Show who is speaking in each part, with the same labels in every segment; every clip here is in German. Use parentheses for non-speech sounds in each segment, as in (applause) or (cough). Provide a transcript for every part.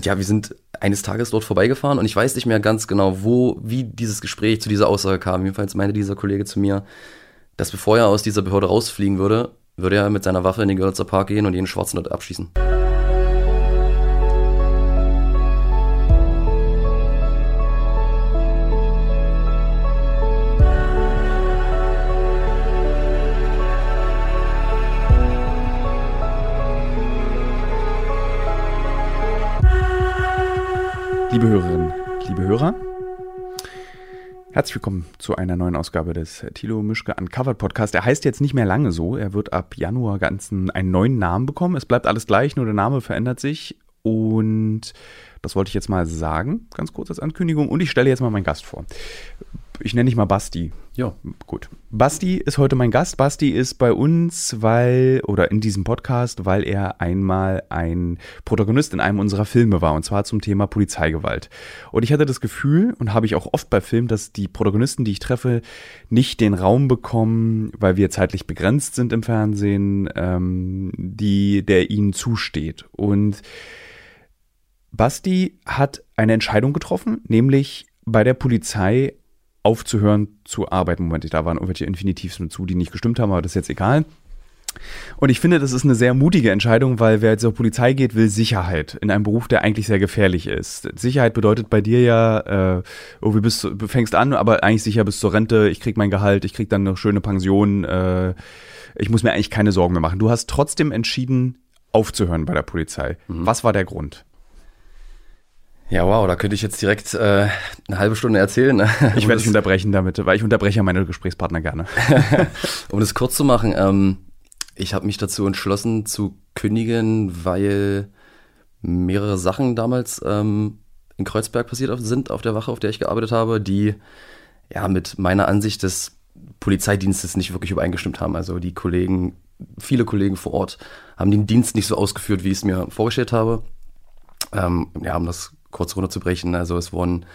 Speaker 1: Und ja, wir sind eines Tages dort vorbeigefahren und ich weiß nicht mehr ganz genau, wo, wie dieses Gespräch zu dieser Aussage kam. Jedenfalls meinte dieser Kollege zu mir, dass bevor er aus dieser Behörde rausfliegen würde, würde er mit seiner Waffe in den Görlitzer Park gehen und jeden Schwarzen dort abschießen.
Speaker 2: Liebe Hörerinnen, liebe Hörer, herzlich willkommen zu einer neuen Ausgabe des Thilo Mischke Uncovered Podcast. Er heißt jetzt nicht mehr lange so, er wird ab Januar ganzen einen neuen Namen bekommen. Es bleibt alles gleich, nur der Name verändert sich und das wollte ich jetzt mal sagen, ganz kurz als Ankündigung und ich stelle jetzt mal meinen Gast vor ich nenne dich mal Basti.
Speaker 1: Ja.
Speaker 2: Gut. Basti ist heute mein Gast. Basti ist bei uns, weil, oder in diesem Podcast, weil er einmal ein Protagonist in einem unserer Filme war, und zwar zum Thema Polizeigewalt. Und ich hatte das Gefühl, und habe ich auch oft bei Filmen, dass die Protagonisten, die ich treffe, nicht den Raum bekommen, weil wir zeitlich begrenzt sind im Fernsehen, ähm, die, der ihnen zusteht. Und Basti hat eine Entscheidung getroffen, nämlich bei der Polizei aufzuhören zu arbeiten. Moment, da waren irgendwelche Infinitivs mit zu, die nicht gestimmt haben, aber das ist jetzt egal. Und ich finde, das ist eine sehr mutige Entscheidung, weil wer zur Polizei geht, will Sicherheit in einem Beruf, der eigentlich sehr gefährlich ist. Sicherheit bedeutet bei dir ja, äh, oh, du, bist, fängst an, aber eigentlich sicher bis zur Rente, ich krieg mein Gehalt, ich krieg dann eine schöne Pension, äh, ich muss mir eigentlich keine Sorgen mehr machen. Du hast trotzdem entschieden, aufzuhören bei der Polizei. Mhm. Was war der Grund?
Speaker 1: Ja, wow, da könnte ich jetzt direkt äh, eine halbe Stunde erzählen. Ne?
Speaker 2: Ich werde dich unterbrechen damit, weil ich unterbreche meine Gesprächspartner gerne. (laughs)
Speaker 1: um das kurz zu machen, ähm, ich habe mich dazu entschlossen zu kündigen, weil mehrere Sachen damals ähm, in Kreuzberg passiert sind auf der Wache, auf der ich gearbeitet habe, die ja mit meiner Ansicht des Polizeidienstes nicht wirklich übereingestimmt haben. Also die Kollegen, viele Kollegen vor Ort haben den Dienst nicht so ausgeführt, wie ich es mir vorgestellt habe. Ähm, ja, haben das kurz runterzubrechen. Also es wurden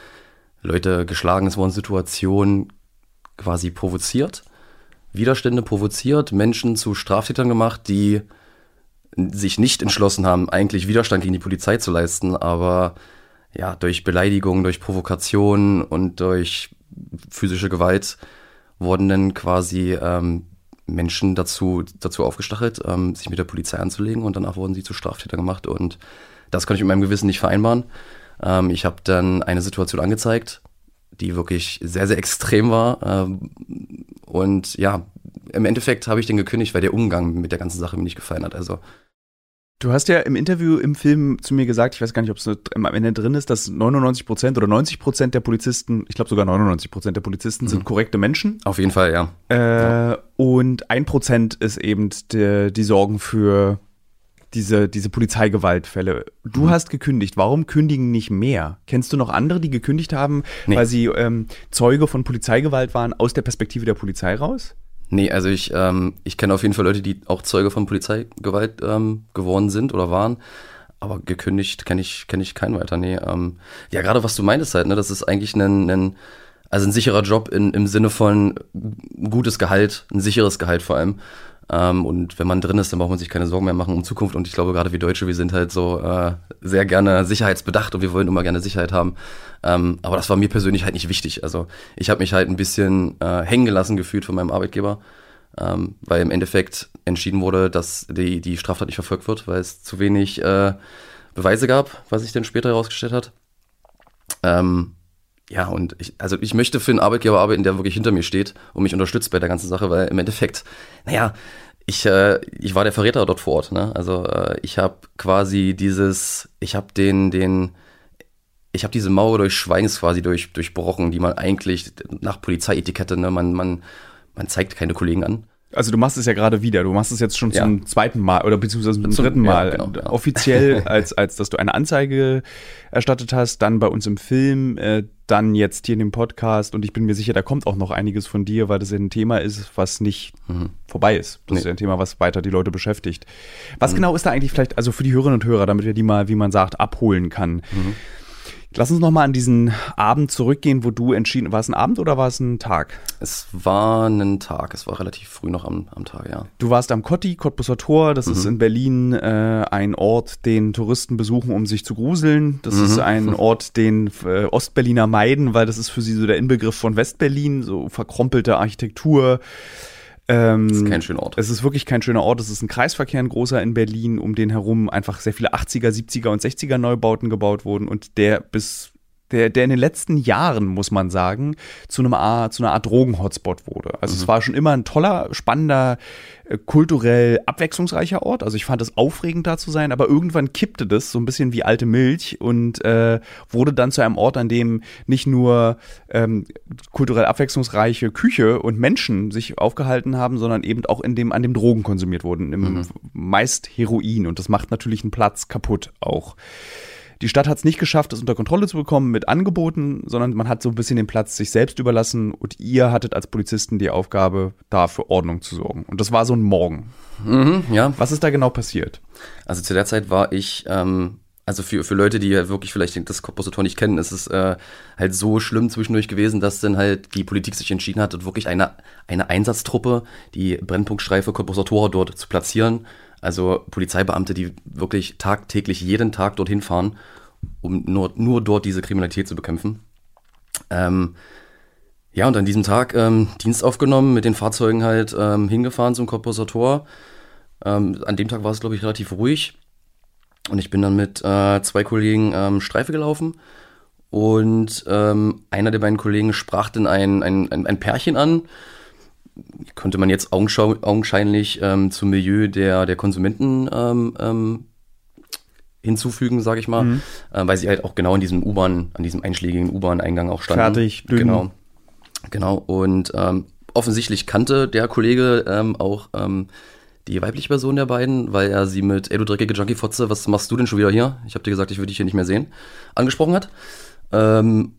Speaker 1: Leute geschlagen, es wurden Situationen quasi provoziert, Widerstände provoziert, Menschen zu Straftätern gemacht, die sich nicht entschlossen haben, eigentlich Widerstand gegen die Polizei zu leisten, aber ja, durch Beleidigung, durch Provokation und durch physische Gewalt wurden dann quasi ähm, Menschen dazu, dazu aufgestachelt, ähm, sich mit der Polizei anzulegen und danach wurden sie zu Straftätern gemacht und das konnte ich mit meinem Gewissen nicht vereinbaren. Ähm, ich habe dann eine Situation angezeigt, die wirklich sehr, sehr extrem war. Ähm, und ja, im Endeffekt habe ich den gekündigt, weil der Umgang mit der ganzen Sache mir nicht gefallen hat. Also
Speaker 2: Du hast ja im Interview im Film zu mir gesagt, ich weiß gar nicht, ob es am Ende drin ist, dass 99 Prozent oder 90 Prozent der Polizisten, ich glaube sogar 99 Prozent der Polizisten mhm. sind korrekte Menschen.
Speaker 1: Auf jeden Fall, ja.
Speaker 2: Äh, ja. Und ein Prozent ist eben die, die Sorgen für diese, diese Polizeigewaltfälle. Du mhm. hast gekündigt. Warum kündigen nicht mehr? Kennst du noch andere, die gekündigt haben, nee. weil sie ähm, Zeuge von Polizeigewalt waren aus der Perspektive der Polizei raus?
Speaker 1: Nee, also ich, ähm, ich kenne auf jeden Fall Leute, die auch Zeuge von Polizeigewalt ähm, geworden sind oder waren. Aber gekündigt kenne ich, kenn ich keinen weiter. Nee, ähm, ja, gerade was du meintest halt, ne, das ist eigentlich ein, ein also ein sicherer Job in, im Sinne von gutes Gehalt, ein sicheres Gehalt vor allem. Ähm, und wenn man drin ist, dann braucht man sich keine Sorgen mehr machen um Zukunft. Und ich glaube, gerade wir Deutsche, wir sind halt so äh, sehr gerne sicherheitsbedacht und wir wollen immer gerne Sicherheit haben. Ähm, aber das war mir persönlich halt nicht wichtig. Also ich habe mich halt ein bisschen äh, hängen gelassen gefühlt von meinem Arbeitgeber, ähm, weil im Endeffekt entschieden wurde, dass die, die Straftat nicht verfolgt wird, weil es zu wenig äh, Beweise gab, was sich dann später herausgestellt hat. Ähm, ja, und ich, also ich möchte für einen Arbeitgeber arbeiten, der wirklich hinter mir steht und mich unterstützt bei der ganzen Sache, weil im Endeffekt, naja, ich, äh, ich war der Verräter dort vor Ort. Ne? Also äh, ich habe quasi dieses, ich habe den, den, ich habe diese Mauer durch Schweigens quasi durch, durchbrochen, die man eigentlich nach Polizeietikette, ne, man, man, man zeigt keine Kollegen an.
Speaker 2: Also du machst es ja gerade wieder. Du machst es jetzt schon ja. zum zweiten Mal oder beziehungsweise zum, zum dritten Mal. Ja, genau, genau. Offiziell, (laughs) als, als dass du eine Anzeige erstattet hast, dann bei uns im Film, äh, dann jetzt hier in dem Podcast. Und ich bin mir sicher, da kommt auch noch einiges von dir, weil das ja ein Thema ist, was nicht mhm. vorbei ist. Das nee. ist ja ein Thema, was weiter die Leute beschäftigt. Was mhm. genau ist da eigentlich vielleicht, also für die Hörerinnen und Hörer, damit wir die mal, wie man sagt, abholen kann. Mhm Lass uns nochmal an diesen Abend zurückgehen, wo du entschieden, war es ein Abend oder war es ein Tag?
Speaker 1: Es war ein Tag, es war relativ früh noch am, am Tag, ja.
Speaker 2: Du warst am Kotti, Cottbusser Tor, das mhm. ist in Berlin äh, ein Ort, den Touristen besuchen, um sich zu gruseln. Das mhm. ist ein (laughs) Ort, den äh, Ostberliner meiden, weil das ist für sie so der Inbegriff von Westberlin, so verkrompelte Architektur.
Speaker 1: Ähm, das ist kein schöner Ort.
Speaker 2: Es ist wirklich kein schöner Ort. Es ist ein Kreisverkehr, ein großer in Berlin, um den herum einfach sehr viele 80er, 70er und 60er Neubauten gebaut wurden und der bis der, der in den letzten Jahren, muss man sagen, zu, einem Art, zu einer Art Drogen-Hotspot wurde. Also mhm. es war schon immer ein toller, spannender, äh, kulturell abwechslungsreicher Ort. Also ich fand es aufregend, da zu sein, aber irgendwann kippte das so ein bisschen wie alte Milch und äh, wurde dann zu einem Ort, an dem nicht nur ähm, kulturell abwechslungsreiche Küche und Menschen sich aufgehalten haben, sondern eben auch in dem, an dem Drogen konsumiert wurden. Mhm. Meist Heroin. Und das macht natürlich einen Platz kaputt auch. Die Stadt hat es nicht geschafft, das unter Kontrolle zu bekommen mit Angeboten, sondern man hat so ein bisschen den Platz sich selbst überlassen und ihr hattet als Polizisten die Aufgabe, da für Ordnung zu sorgen. Und das war so ein Morgen.
Speaker 1: Mhm, ja.
Speaker 2: Was ist da genau passiert?
Speaker 1: Also zu der Zeit war ich ähm, also für, für Leute, die ja wirklich vielleicht das Kompositor nicht kennen, ist es äh, halt so schlimm zwischendurch gewesen, dass dann halt die Politik sich entschieden hat, wirklich eine, eine Einsatztruppe, die Brennpunktstreife Kompositor dort zu platzieren. Also Polizeibeamte, die wirklich tagtäglich jeden Tag dorthin fahren, um nur, nur dort diese Kriminalität zu bekämpfen. Ähm, ja, und an diesem Tag ähm, Dienst aufgenommen, mit den Fahrzeugen halt ähm, hingefahren zum Kompositor. Ähm, an dem Tag war es, glaube ich, relativ ruhig. Und ich bin dann mit äh, zwei Kollegen ähm, Streife gelaufen. Und ähm, einer der beiden Kollegen sprach dann ein, ein, ein, ein Pärchen an. Könnte man jetzt augenscheinlich ähm, zum Milieu der, der Konsumenten ähm, ähm, hinzufügen, sage ich mal, mhm. äh, weil sie halt auch genau in diesem U-Bahn, an diesem einschlägigen U-Bahn-Eingang auch standen.
Speaker 2: Fertig, dünn.
Speaker 1: Genau. Genau. Und ähm, offensichtlich kannte der Kollege ähm, auch die weibliche Person der beiden, weil er sie mit, ey du dreckige Junkie-Fotze, was machst du denn schon wieder hier? Ich habe dir gesagt, ich würde dich hier nicht mehr sehen, angesprochen hat. Ähm,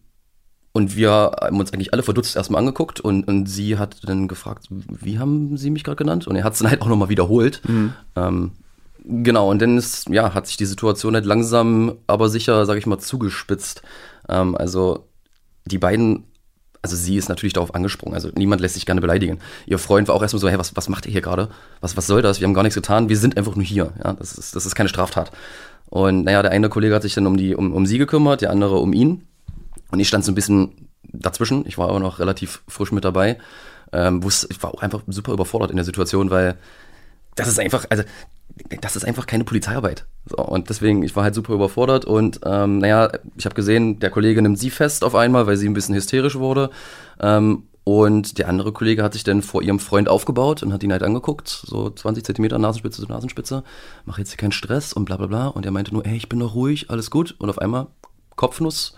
Speaker 1: und wir haben uns eigentlich alle verdutzt erstmal angeguckt und, und sie hat dann gefragt, wie haben sie mich gerade genannt? Und er hat es dann halt auch nochmal wiederholt. Mhm. Ähm, genau, und dann ist, ja, hat sich die Situation halt langsam, aber sicher, sage ich mal, zugespitzt. Ähm, also die beiden also sie ist natürlich darauf angesprungen. Also niemand lässt sich gerne beleidigen. Ihr Freund war auch erstmal so, hey, was, was macht ihr hier gerade? Was, was soll das? Wir haben gar nichts getan. Wir sind einfach nur hier. Ja, das ist, das ist keine Straftat. Und naja, der eine Kollege hat sich dann um die, um, um sie gekümmert, der andere um ihn. Und ich stand so ein bisschen dazwischen. Ich war aber noch relativ frisch mit dabei. Ähm, wusste, ich war auch einfach super überfordert in der Situation, weil das ist einfach, also das ist einfach keine Polizeiarbeit. So, und deswegen, ich war halt super überfordert und ähm, naja, ich habe gesehen, der Kollege nimmt sie fest auf einmal, weil sie ein bisschen hysterisch wurde. Ähm, und der andere Kollege hat sich dann vor ihrem Freund aufgebaut und hat ihn halt angeguckt, so 20 Zentimeter Nasenspitze zu Nasenspitze, mach jetzt hier keinen Stress und bla bla bla. Und er meinte nur, ey, ich bin doch ruhig, alles gut. Und auf einmal Kopfnuss,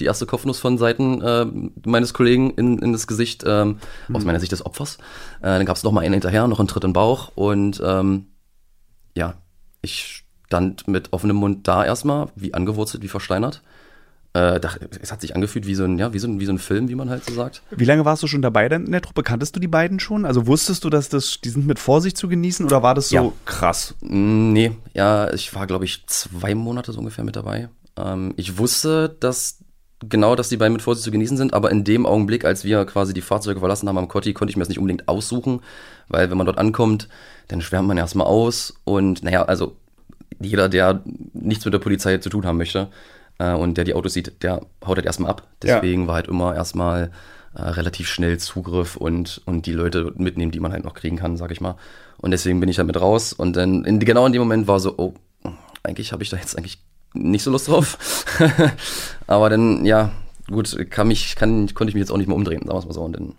Speaker 1: die erste Kopfnuss von Seiten äh, meines Kollegen in, in das Gesicht, ähm, mhm. aus meiner Sicht des Opfers. Äh, dann gab es noch mal einen hinterher, noch einen Tritt in den Bauch und ähm, ja, ich stand mit offenem Mund da erstmal, wie angewurzelt, wie versteinert. Äh, es hat sich angefühlt wie so, ein, ja, wie, so ein, wie so ein Film, wie man halt so sagt.
Speaker 2: Wie lange warst du schon dabei denn in der Truppe? Kanntest du die beiden schon? Also wusstest du, dass das, die sind mit Vorsicht zu genießen oder war das so ja. krass?
Speaker 1: Mm, nee, ja, ich war, glaube ich, zwei Monate so ungefähr mit dabei. Ähm, ich wusste, dass genau, dass die beiden mit Vorsicht zu genießen sind, aber in dem Augenblick, als wir quasi die Fahrzeuge verlassen haben am Kotti, konnte ich mir das nicht unbedingt aussuchen, weil wenn man dort ankommt, dann schwärmt man erstmal aus und naja, also jeder, der nichts mit der Polizei zu tun haben möchte äh, und der die Autos sieht, der haut halt erstmal ab. Deswegen ja. war halt immer erstmal äh, relativ schnell Zugriff und, und die Leute mitnehmen, die man halt noch kriegen kann, sag ich mal. Und deswegen bin ich halt mit raus und dann in, genau in dem Moment war so, oh, eigentlich habe ich da jetzt eigentlich nicht so Lust drauf. (laughs) Aber dann, ja, gut, kann mich, kann, konnte ich mich jetzt auch nicht mehr umdrehen, sagen wir es mal so. Und dann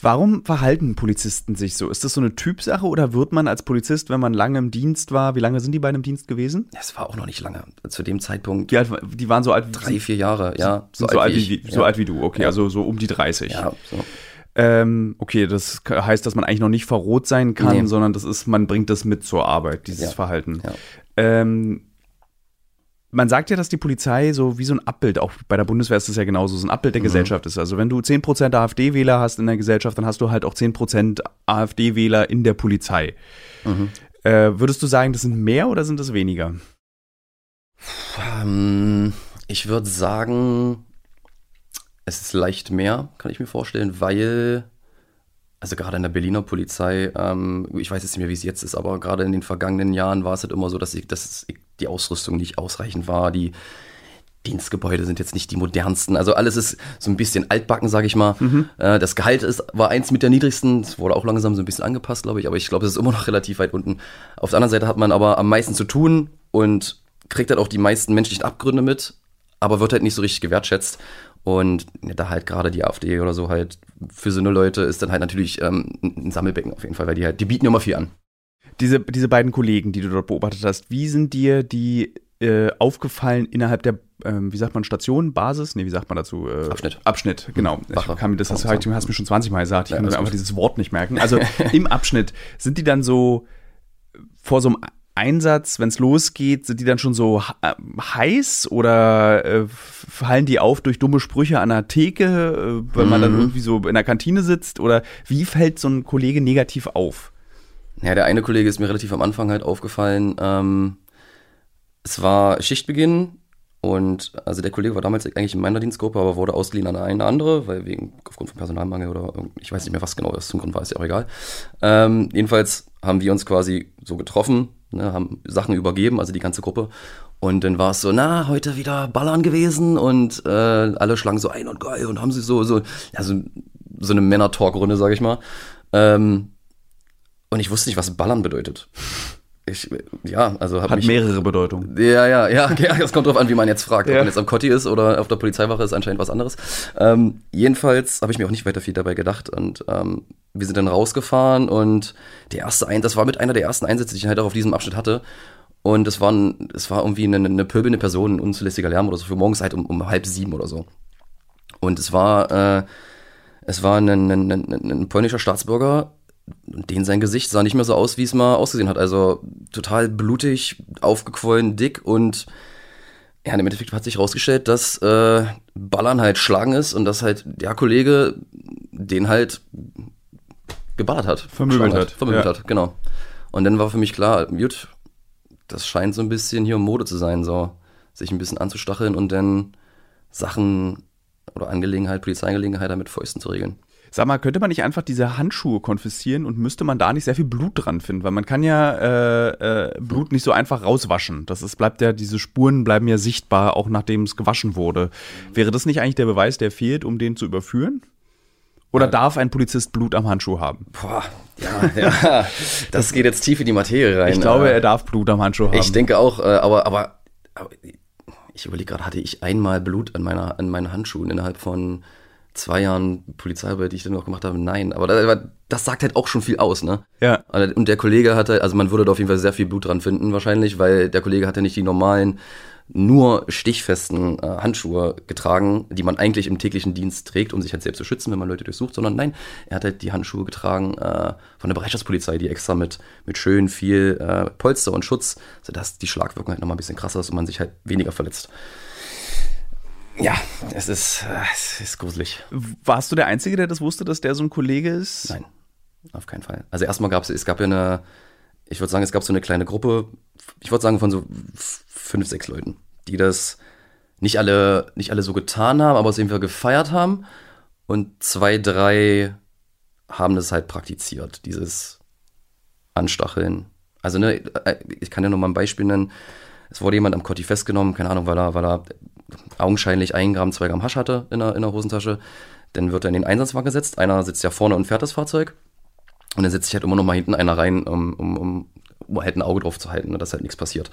Speaker 2: Warum verhalten Polizisten sich so? Ist das so eine Typsache oder wird man als Polizist, wenn man lange im Dienst war, wie lange sind die beiden im Dienst gewesen?
Speaker 1: Es war auch noch nicht lange. Zu dem Zeitpunkt.
Speaker 2: Die, die waren so alt.
Speaker 1: Drei, vier Jahre, ja.
Speaker 2: So, so, alt, wie, ich, so ja. alt wie du, okay, ja. also so um die 30.
Speaker 1: Ja, so.
Speaker 2: Ähm, okay, das heißt, dass man eigentlich noch nicht verrot sein kann, nee. sondern das ist, man bringt das mit zur Arbeit, dieses ja. Verhalten. Ja. Ähm, man sagt ja, dass die Polizei so wie so ein Abbild, auch bei der Bundeswehr ist es ja genauso, so ein Abbild der mhm. Gesellschaft ist. Also wenn du 10% AfD-Wähler hast in der Gesellschaft, dann hast du halt auch 10% AfD-Wähler in der Polizei. Mhm. Äh, würdest du sagen, das sind mehr oder sind das weniger?
Speaker 1: Ähm, Ich würde sagen, es ist leicht mehr, kann ich mir vorstellen, weil, also gerade in der Berliner Polizei, ähm, ich weiß jetzt nicht mehr, wie es jetzt ist, aber gerade in den vergangenen Jahren war es halt immer so, dass, ich, dass die Ausrüstung nicht ausreichend war, die Dienstgebäude sind jetzt nicht die modernsten. Also alles ist so ein bisschen altbacken, sage ich mal. Mhm. Äh, das Gehalt ist, war eins mit der niedrigsten. Es wurde auch langsam so ein bisschen angepasst, glaube ich. Aber ich glaube, es ist immer noch relativ weit unten. Auf der anderen Seite hat man aber am meisten zu tun und kriegt halt auch die meisten menschlichen Abgründe mit, aber wird halt nicht so richtig gewertschätzt. Und da halt gerade die AfD oder so halt für so eine Leute ist dann halt natürlich ähm, ein Sammelbecken auf jeden Fall, weil die halt, die bieten immer viel an.
Speaker 2: Diese, diese beiden Kollegen, die du dort beobachtet hast, wie sind dir die äh, aufgefallen innerhalb der, ähm, wie sagt man, Station, Basis? Nee, wie sagt man dazu?
Speaker 1: Äh, Abschnitt.
Speaker 2: Abschnitt, genau. Wache. Ich kann mir das, das hast du mir schon 20 Mal gesagt, ich ja, kann mir einfach dieses Wort nicht merken. Also (laughs) im Abschnitt, sind die dann so vor so einem Einsatz, wenn es losgeht, sind die dann schon so äh, heiß oder äh, fallen die auf durch dumme Sprüche an der Theke, äh, wenn mhm. man dann mhm. irgendwie so in der Kantine sitzt? Oder wie fällt so ein Kollege negativ auf?
Speaker 1: Ja, der eine Kollege ist mir relativ am Anfang halt aufgefallen. Ähm, es war Schichtbeginn und also der Kollege war damals eigentlich in meiner Dienstgruppe, aber wurde ausgeliehen an eine andere, weil wegen aufgrund von Personalmangel oder ich weiß nicht mehr, was genau das zum Grund war, ist ja auch egal. Ähm, jedenfalls haben wir uns quasi so getroffen ne, haben Sachen übergeben, also die ganze Gruppe. Und dann war es so, na, heute wieder Ballern gewesen und äh, alle schlagen so ein und geil und haben sich so, so, ja, so, so eine Männer-Talk-Runde, sag ich mal. Ähm, und ich wusste nicht, was Ballern bedeutet. Ich, ja, also
Speaker 2: Hat mich, mehrere Bedeutungen.
Speaker 1: Ja, ja, ja, (laughs) ja, es kommt drauf an, wie man jetzt fragt. Ja. Ob man jetzt am Kotti ist oder auf der Polizeiwache ist anscheinend was anderes. Ähm, jedenfalls habe ich mir auch nicht weiter viel dabei gedacht und ähm, wir sind dann rausgefahren und der erste Einsatz, das war mit einer der ersten Einsätze, die ich halt auch auf diesem Abschnitt hatte. Und es war, ein, es war irgendwie eine, eine pöbelnde Person, ein unzulässiger Lärm oder so, für morgens halt um, um halb sieben oder so. Und es war, äh, es war ein, ein, ein, ein polnischer Staatsbürger, den sein Gesicht sah nicht mehr so aus, wie es mal ausgesehen hat. Also total blutig, aufgequollen, dick und ja, im Endeffekt hat sich herausgestellt, dass äh, Ballern halt Schlagen ist und dass halt der Kollege den halt geballert hat.
Speaker 2: Vermöbelt hat.
Speaker 1: Vermöbelt ja. hat, genau. Und dann war für mich klar, gut, das scheint so ein bisschen hier Mode zu sein, so sich ein bisschen anzustacheln und dann Sachen oder Angelegenheit, Polizeiangelegenheit damit Fäusten zu regeln.
Speaker 2: Sag mal, könnte man nicht einfach diese Handschuhe konfiszieren und müsste man da nicht sehr viel Blut dran finden? Weil man kann ja äh, äh, Blut nicht so einfach rauswaschen. Das ist, bleibt ja, diese Spuren bleiben ja sichtbar, auch nachdem es gewaschen wurde. Wäre das nicht eigentlich der Beweis, der fehlt, um den zu überführen? Oder ja. darf ein Polizist Blut am Handschuh haben?
Speaker 1: Boah, ja, ja. (laughs) Das geht jetzt tief in die Materie rein.
Speaker 2: Ich glaube, er darf Blut am Handschuh haben.
Speaker 1: Ich denke auch, äh, aber, aber, aber ich überlege gerade, hatte ich einmal Blut an, meiner, an meinen Handschuhen innerhalb von zwei Jahren Polizeiarbeit, die ich dann noch gemacht habe, nein. Aber das, das, sagt halt auch schon viel aus, ne?
Speaker 2: Ja.
Speaker 1: Und der Kollege hatte, also man würde da auf jeden Fall sehr viel Blut dran finden, wahrscheinlich, weil der Kollege hatte nicht die normalen, nur stichfesten äh, Handschuhe getragen, die man eigentlich im täglichen Dienst trägt, um sich halt selbst zu schützen, wenn man Leute durchsucht, sondern nein, er hat halt die Handschuhe getragen äh, von der Bereitschaftspolizei, die extra mit, mit schön viel äh, Polster und Schutz, sodass die Schlagwirkung halt nochmal ein bisschen krasser ist und man sich halt weniger verletzt. Ja, es ist, äh, es ist gruselig.
Speaker 2: Warst du der Einzige, der das wusste, dass der so ein Kollege ist?
Speaker 1: Nein, auf keinen Fall. Also erstmal gab es, es gab ja eine, ich würde sagen, es gab so eine kleine Gruppe, ich würde sagen von so fünf, sechs Leuten, die das nicht alle, nicht alle so getan haben, aber es irgendwie gefeiert haben. Und zwei, drei haben das halt praktiziert, dieses Anstacheln. Also, ne, äh, ich kann ja noch mal ein Beispiel nennen. Es wurde jemand am Kotti festgenommen, keine Ahnung, weil er, weil er augenscheinlich ein Gramm, zwei Gramm Hasch hatte in der, in der Hosentasche. Dann wird er in den Einsatzwagen gesetzt. Einer sitzt ja vorne und fährt das Fahrzeug. Und dann setzt sich halt immer noch mal hinten einer rein, um, um, um, um halt ein Auge drauf zu halten, ne, dass halt nichts passiert.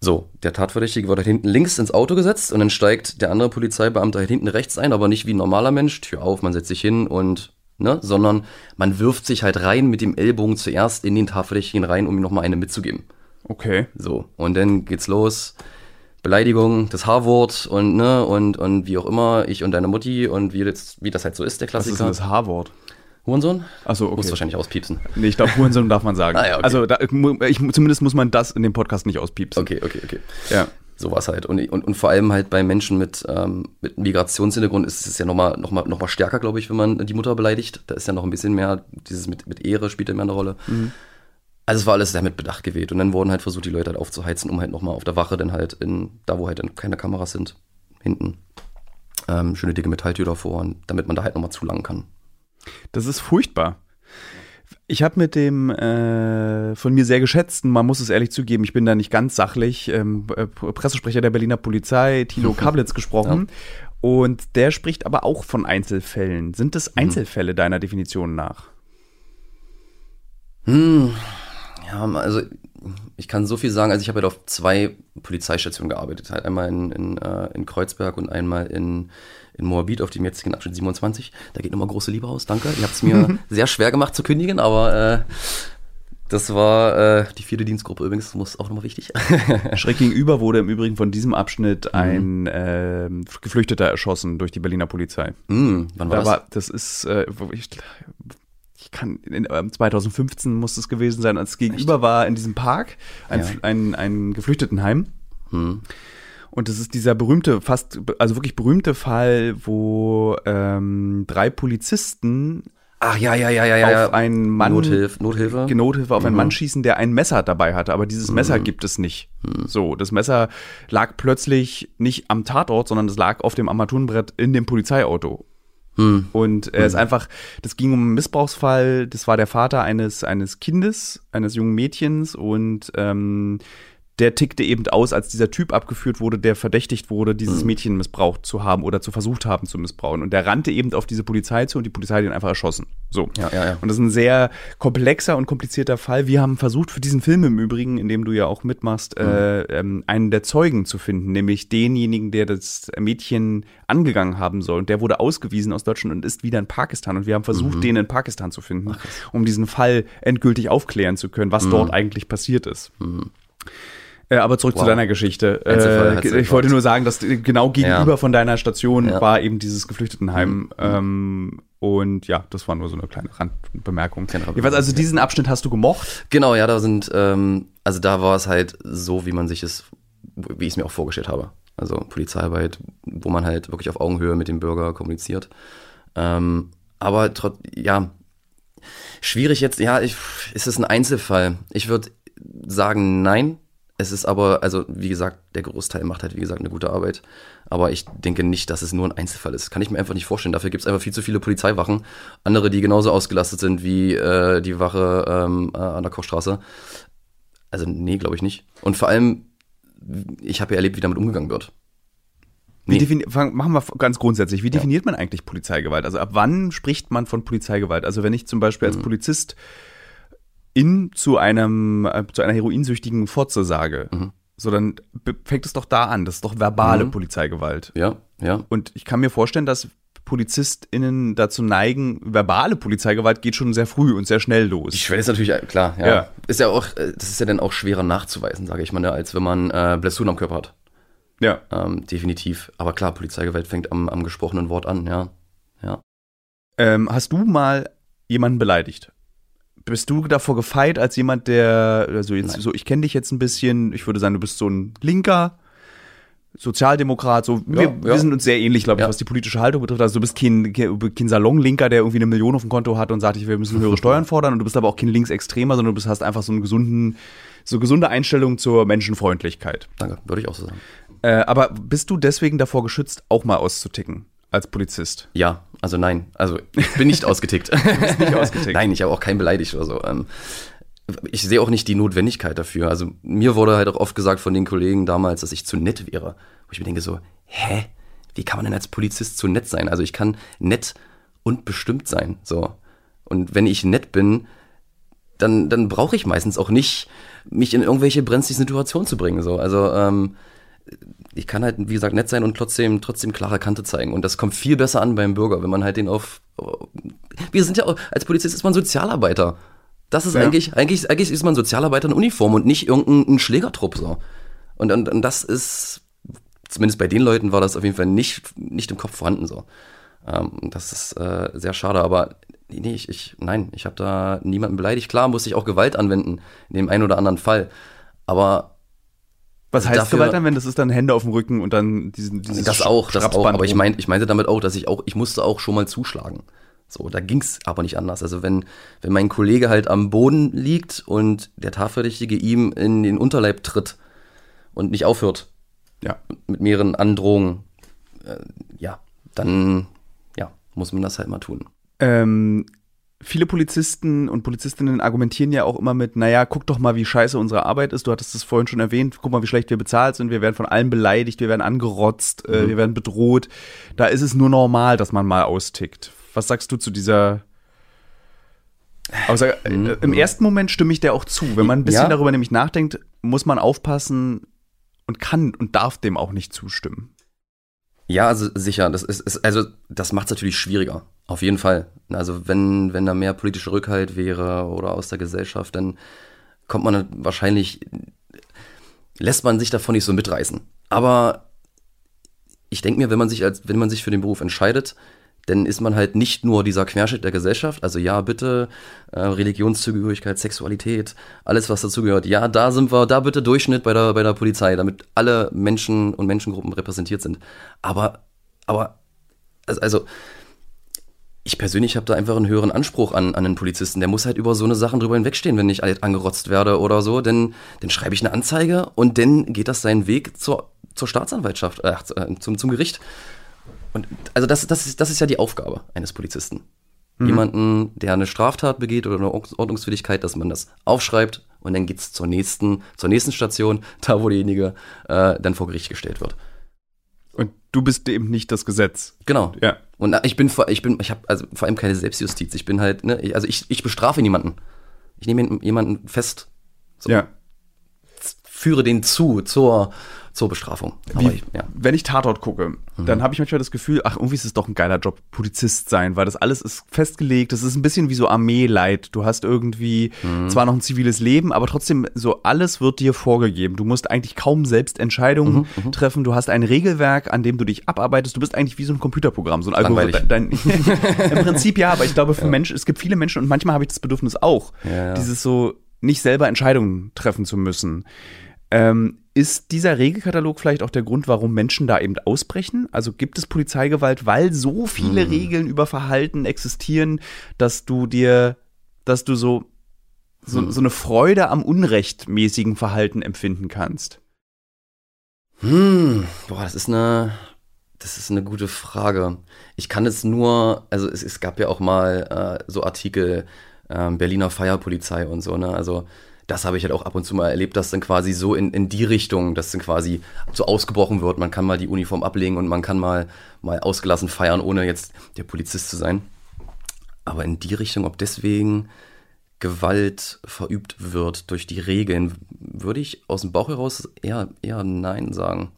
Speaker 1: So, der Tatverdächtige wird halt hinten links ins Auto gesetzt und dann steigt der andere Polizeibeamte halt hinten rechts ein, aber nicht wie ein normaler Mensch, Tür auf, man setzt sich hin und, ne, sondern man wirft sich halt rein mit dem Ellbogen zuerst in den Tatverdächtigen rein, um ihm nochmal eine mitzugeben.
Speaker 2: Okay.
Speaker 1: So, und dann geht's los. Beleidigung, das H-Wort und ne und und wie auch immer, ich und deine Mutti und wie das, wie das halt so ist, der Klassiker. Was
Speaker 2: ist denn das H-Wort?
Speaker 1: Hurensohn?
Speaker 2: Achso, okay.
Speaker 1: Muss wahrscheinlich auspiepsen.
Speaker 2: Nee, ich glaube, Hurensohn darf man sagen. (laughs)
Speaker 1: ah, ja, okay.
Speaker 2: Also da, ich, zumindest muss man das in dem Podcast nicht auspiepsen.
Speaker 1: Okay, okay, okay.
Speaker 2: Ja.
Speaker 1: So was halt. Und, und, und vor allem halt bei Menschen mit, ähm, mit Migrationshintergrund ist es ja nochmal noch mal, noch mal stärker, glaube ich, wenn man die Mutter beleidigt. Da ist ja noch ein bisschen mehr, dieses mit, mit Ehre spielt ja mehr eine Rolle. Mhm Also es war alles sehr mit Bedacht gewählt. Und dann wurden halt versucht, die Leute halt aufzuheizen, um halt nochmal auf der Wache dann halt in, da wo halt dann keine Kameras sind, hinten, ähm, schöne dicke Metalltür davor, und damit man da halt nochmal zulangen kann.
Speaker 2: Das ist furchtbar. Ich habe mit dem äh, von mir sehr geschätzten, man muss es ehrlich zugeben, ich bin da nicht ganz sachlich, ähm, äh, Pressesprecher der Berliner Polizei, Thilo (laughs) Kablitz, gesprochen. Ja. Und der spricht aber auch von Einzelfällen. Sind das mhm. Einzelfälle deiner Definition nach?
Speaker 1: Hm, ja, also ich kann so viel sagen. Also ich habe halt auf zwei Polizeistationen gearbeitet. Halt einmal in, in, äh, in Kreuzberg und einmal in, in Moabit auf dem jetzigen Abschnitt 27. Da geht nochmal große Liebe aus. Danke. Ihr habt es mir (laughs) sehr schwer gemacht zu kündigen, aber äh, das war äh, die vierte Dienstgruppe übrigens, das muss auch nochmal wichtig. (laughs)
Speaker 2: Schräg gegenüber wurde im Übrigen von diesem Abschnitt mhm. ein äh, Geflüchteter erschossen durch die Berliner Polizei.
Speaker 1: Mhm, wann war da das? War,
Speaker 2: das ist, äh, ich, ich kann, in, 2015 muss es gewesen sein, als gegenüber Echt? war in diesem Park ein, ja. ein, ein Geflüchtetenheim. Mhm. Und das ist dieser berühmte, fast, also wirklich berühmte Fall, wo ähm, drei Polizisten
Speaker 1: Ach ja, ja, ja, ja, ja.
Speaker 2: Auf einen Mann.
Speaker 1: Nothilfe. Nothilfe.
Speaker 2: Nothilfe auf mhm. einen Mann schießen, der ein Messer dabei hatte. Aber dieses Messer mhm. gibt es nicht. Mhm. So, das Messer lag plötzlich nicht am Tatort, sondern es lag auf dem Armaturenbrett in dem Polizeiauto. Mhm. Und er ist mhm. einfach, das ging um einen Missbrauchsfall. Das war der Vater eines, eines Kindes, eines jungen Mädchens und ähm, der tickte eben aus, als dieser Typ abgeführt wurde, der verdächtigt wurde, dieses mhm. Mädchen missbraucht zu haben oder zu versucht haben zu missbrauchen. Und der rannte eben auf diese Polizei zu und die Polizei hat ihn einfach erschossen. So.
Speaker 1: Ja, ja, ja.
Speaker 2: Und das ist ein sehr komplexer und komplizierter Fall. Wir haben versucht, für diesen Film im Übrigen, in dem du ja auch mitmachst, mhm. äh, ähm, einen der Zeugen zu finden, nämlich denjenigen, der das Mädchen angegangen haben soll. Und der wurde ausgewiesen aus Deutschland und ist wieder in Pakistan. Und wir haben versucht, mhm. den in Pakistan zu finden, Ach, um diesen Fall endgültig aufklären zu können, was mhm. dort eigentlich passiert ist. Mhm. Äh, aber zurück wow. zu deiner Geschichte. Äh, ich wollte nur sagen, dass genau gegenüber ja. von deiner Station ja. war eben dieses Geflüchtetenheim. Mhm. Ähm, und ja, das war nur so eine kleine Randbemerkung. Jedenfalls, also diesen Abschnitt hast du gemocht?
Speaker 1: Genau, ja, da sind, ähm, also da war es halt so, wie man sich es, wie ich es mir auch vorgestellt habe. Also Polizeiarbeit, wo man halt wirklich auf Augenhöhe mit dem Bürger kommuniziert. Ähm, aber trotz, ja, schwierig jetzt, ja, ich, ist es ein Einzelfall? Ich würde sagen, nein, es ist aber, also wie gesagt, der Großteil macht halt, wie gesagt, eine gute Arbeit. Aber ich denke nicht, dass es nur ein Einzelfall ist. Kann ich mir einfach nicht vorstellen. Dafür gibt es einfach viel zu viele Polizeiwachen. Andere, die genauso ausgelastet sind wie äh, die Wache ähm, äh, an der Kochstraße. Also nee, glaube ich nicht. Und vor allem, ich habe ja erlebt, wie damit umgegangen wird.
Speaker 2: Nee. Fang, machen wir ganz grundsätzlich. Wie definiert ja. man eigentlich Polizeigewalt? Also ab wann spricht man von Polizeigewalt? Also wenn ich zum Beispiel als mhm. Polizist in zu einem äh, zu einer heroinsüchtigen Fotze sage, mhm. so dann fängt es doch da an. Das ist doch verbale mhm. Polizeigewalt.
Speaker 1: Ja, ja.
Speaker 2: Und ich kann mir vorstellen, dass PolizistInnen dazu neigen, verbale Polizeigewalt geht schon sehr früh und sehr schnell los.
Speaker 1: Die Schwelle ist natürlich, äh, klar, ja. ja. Ist ja auch, äh, das ist ja dann auch schwerer nachzuweisen, sage ich mal, ne, als wenn man äh, Blessuren am Körper hat.
Speaker 2: Ja.
Speaker 1: Ähm, definitiv. Aber klar, Polizeigewalt fängt am, am gesprochenen Wort an, ja. Ja.
Speaker 2: Ähm, hast du mal jemanden beleidigt? Bist du davor gefeit als jemand, der, also jetzt Nein. so, ich kenne dich jetzt ein bisschen, ich würde sagen, du bist so ein Linker, Sozialdemokrat, so, ja, wir, ja. wir, sind uns sehr ähnlich, glaube ich, ja. was die politische Haltung betrifft. Also du bist kein, kein Salonlinker, der irgendwie eine Million auf dem Konto hat und sagt, wir müssen höhere (laughs) Steuern fordern und du bist aber auch kein Linksextremer, sondern du bist, hast einfach so einen gesunden, so gesunde Einstellung zur Menschenfreundlichkeit.
Speaker 1: Danke, würde ich auch so sagen.
Speaker 2: Äh, aber bist du deswegen davor geschützt, auch mal auszuticken? Als Polizist?
Speaker 1: Ja, also nein. Also ich bin nicht (laughs) ausgetickt. du bist nicht ausgetickt. nein, ich habe auch keinen beleidigt oder so. Ähm, ich sehe auch nicht die Notwendigkeit dafür. Also mir wurde halt auch oft gesagt von den Kollegen damals, dass ich zu nett wäre. Wo ich mir denke so, hä? Wie kann man denn als Polizist zu nett sein? Also ich kann nett und bestimmt sein. So. Und wenn ich nett bin, dann, dann brauche ich meistens auch nicht, mich in irgendwelche brenzlige Situationen zu bringen. So. Also ähm, ich kann halt, wie gesagt, nett sein und trotzdem, trotzdem klare Kante zeigen. Und das kommt viel besser an beim Bürger, wenn man halt den auf. Wir sind ja auch, als Polizist ist man Sozialarbeiter. Das ist ja. eigentlich, eigentlich, eigentlich ist man Sozialarbeiter in Uniform und nicht irgendein Schlägertrupp so. Und, und, und das ist, zumindest bei den Leuten war das auf jeden Fall nicht, nicht im Kopf vorhanden so. Ähm, das ist äh, sehr schade, aber nee, ich, ich nein, ich habe da niemanden beleidigt. Klar musste ich auch Gewalt anwenden, in dem einen oder anderen Fall. Aber
Speaker 2: was heißt dafür, Gewalt dann, wenn das ist dann Hände auf dem Rücken und dann diesen
Speaker 1: dieses Das auch, das auch, aber ich meinte ich meinte damit auch, dass ich auch ich musste auch schon mal zuschlagen. So, da ging's aber nicht anders. Also wenn, wenn mein Kollege halt am Boden liegt und der Tatverdächtige ihm in den Unterleib tritt und nicht aufhört,
Speaker 2: Ja.
Speaker 1: mit mehreren Androhungen, äh, ja, dann ja, muss man das halt mal tun.
Speaker 2: Ähm, viele Polizisten und Polizistinnen argumentieren ja auch immer mit, naja, guck doch mal, wie scheiße unsere Arbeit ist. Du hattest es vorhin schon erwähnt. Guck mal, wie schlecht wir bezahlt sind. Wir werden von allen beleidigt, wir werden angerotzt, äh, wir werden bedroht. Da ist es nur normal, dass man mal austickt. Was sagst du zu dieser Aussage? Äh, Im ersten Moment stimme ich dir auch zu. Wenn man ein bisschen
Speaker 1: Ja.
Speaker 2: darüber nämlich nachdenkt, muss man aufpassen und kann und darf dem auch nicht zustimmen.
Speaker 1: Ja, also sicher, das ist, ist also das macht es natürlich schwieriger. Auf jeden Fall. Also wenn, wenn da mehr politischer Rückhalt wäre oder aus der Gesellschaft, dann kommt man wahrscheinlich, lässt man sich davon nicht so mitreißen. Aber ich denke mir, wenn man sich als, wenn man sich für den Beruf entscheidet, dann ist man halt nicht nur dieser Querschnitt der Gesellschaft, also ja, bitte, äh, Religionszugehörigkeit, Sexualität, alles, was dazugehört. Ja, da sind wir, da bitte Durchschnitt bei der, bei der Polizei, damit alle Menschen und Menschengruppen repräsentiert sind. Aber, aber, also, also ich persönlich habe da einfach einen höheren Anspruch an, an einen Polizisten. Der muss halt über so eine Sachen drüber hinwegstehen, wenn ich angerotzt werde oder so. Denn dann schreibe ich eine Anzeige und dann geht das seinen Weg zur, zur Staatsanwaltschaft, äh, zum, zum Gericht. Und also das, das, ist, das ist ja die Aufgabe eines Polizisten. Jemanden, der eine Straftat begeht oder eine Ordnungswidrigkeit, dass man das aufschreibt und dann geht's zur nächsten, zur nächsten Station, (laughs) da wo derjenige äh, dann vor Gericht gestellt wird.
Speaker 2: Du bist eben nicht das Gesetz.
Speaker 1: Genau.
Speaker 2: Ja.
Speaker 1: Und ich bin vor, ich bin, ich habe also vor allem keine Selbstjustiz. Ich bin halt, ne, ich, also ich, ich bestrafe niemanden. Ich nehme jemanden fest, so,
Speaker 2: Ja.
Speaker 1: führe den zu zur, zur Bestrafung. Aber
Speaker 2: Wie,
Speaker 1: ich, ja.
Speaker 2: Wenn ich Tatort gucke, dann habe ich manchmal das Gefühl, ach, irgendwie ist es doch ein geiler Job, Polizist sein, weil das alles ist festgelegt. Das ist ein bisschen wie so Armeeleid. Du hast irgendwie zwar noch ein ziviles Leben, aber trotzdem so alles wird dir vorgegeben. Du musst eigentlich kaum selbst Entscheidungen treffen. Du hast ein Regelwerk, an dem du dich abarbeitest. Du bist eigentlich wie so ein Computerprogramm, so ein. Algorithmus. (laughs) Im Prinzip ja, aber ich glaube, für Menschen, es gibt viele Menschen und manchmal habe ich das Bedürfnis auch,
Speaker 1: Ja, ja.
Speaker 2: dieses so nicht selber Entscheidungen treffen zu müssen. Ähm, ist dieser Regelkatalog vielleicht auch der Grund, warum Menschen da eben ausbrechen? Also gibt es Polizeigewalt, weil so viele
Speaker 1: Hm.
Speaker 2: Regeln über Verhalten existieren, dass du dir, dass du so, so,
Speaker 1: Hm.
Speaker 2: so eine Freude am unrechtmäßigen Verhalten empfinden kannst?
Speaker 1: Hm, boah, das ist eine, das ist eine gute Frage. Ich kann es nur, also es, es gab ja auch mal äh, so Artikel, ähm, Berliner Feierpolizei und so, ne? Also das habe ich halt auch ab und zu mal erlebt, dass dann quasi so in, in die Richtung, dass dann quasi so ausgebrochen wird. Man kann mal die Uniform ablegen und man kann mal, mal ausgelassen feiern, ohne jetzt der Polizist zu sein. Aber in die Richtung, ob deswegen Gewalt verübt wird durch die Regeln, würde ich aus dem Bauch heraus eher, eher Nein sagen.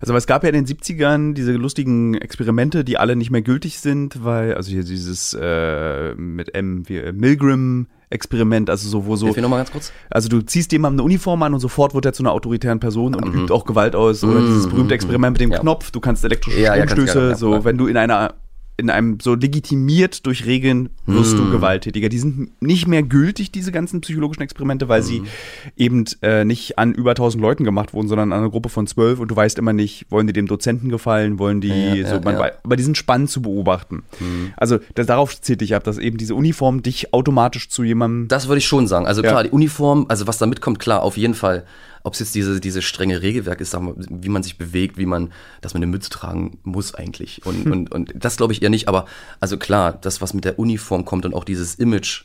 Speaker 2: Also es gab ja in den 70ern diese lustigen Experimente, die alle nicht mehr gültig sind, weil, also hier dieses äh, mit M, wie, äh, Milgram-Experiment, also so, wo so,
Speaker 1: Hilf mir nochmal ganz kurz.
Speaker 2: also du ziehst jemandem eine Uniform an und sofort wird er zu einer autoritären Person und übt auch Gewalt aus. Oder
Speaker 1: Mhm,
Speaker 2: dieses berühmte Experiment mit dem
Speaker 1: ja.
Speaker 2: Knopf, du kannst elektrische
Speaker 1: Ja,
Speaker 2: Stromstöße,
Speaker 1: ja,
Speaker 2: so
Speaker 1: ja.
Speaker 2: wenn du in einer in einem so legitimiert durch Regeln wirst
Speaker 1: Mhm.
Speaker 2: du gewalttätiger. Die sind nicht mehr gültig, diese ganzen psychologischen Experimente, weil
Speaker 1: Mhm.
Speaker 2: sie eben äh, nicht an über 1000 Leuten gemacht wurden, sondern an eine Gruppe von zwölf und du weißt immer nicht, wollen die dem Dozenten gefallen, wollen die
Speaker 1: Ja, ja,
Speaker 2: so, man
Speaker 1: ja.
Speaker 2: aber die sind spannend zu beobachten. Also das, darauf zählt dich ab, dass eben diese Uniform dich automatisch zu jemandem
Speaker 1: Das würde ich schon sagen. Also klar, die Uniform, also was da mitkommt, klar, auf jeden Fall. Ob es jetzt diese, diese strenge Regelwerk ist, wir, wie man sich bewegt, wie man, dass man eine Mütze tragen muss eigentlich. Und, (laughs) und, und das glaube ich eher nicht, aber also klar, das, was mit der Uniform kommt und auch dieses Image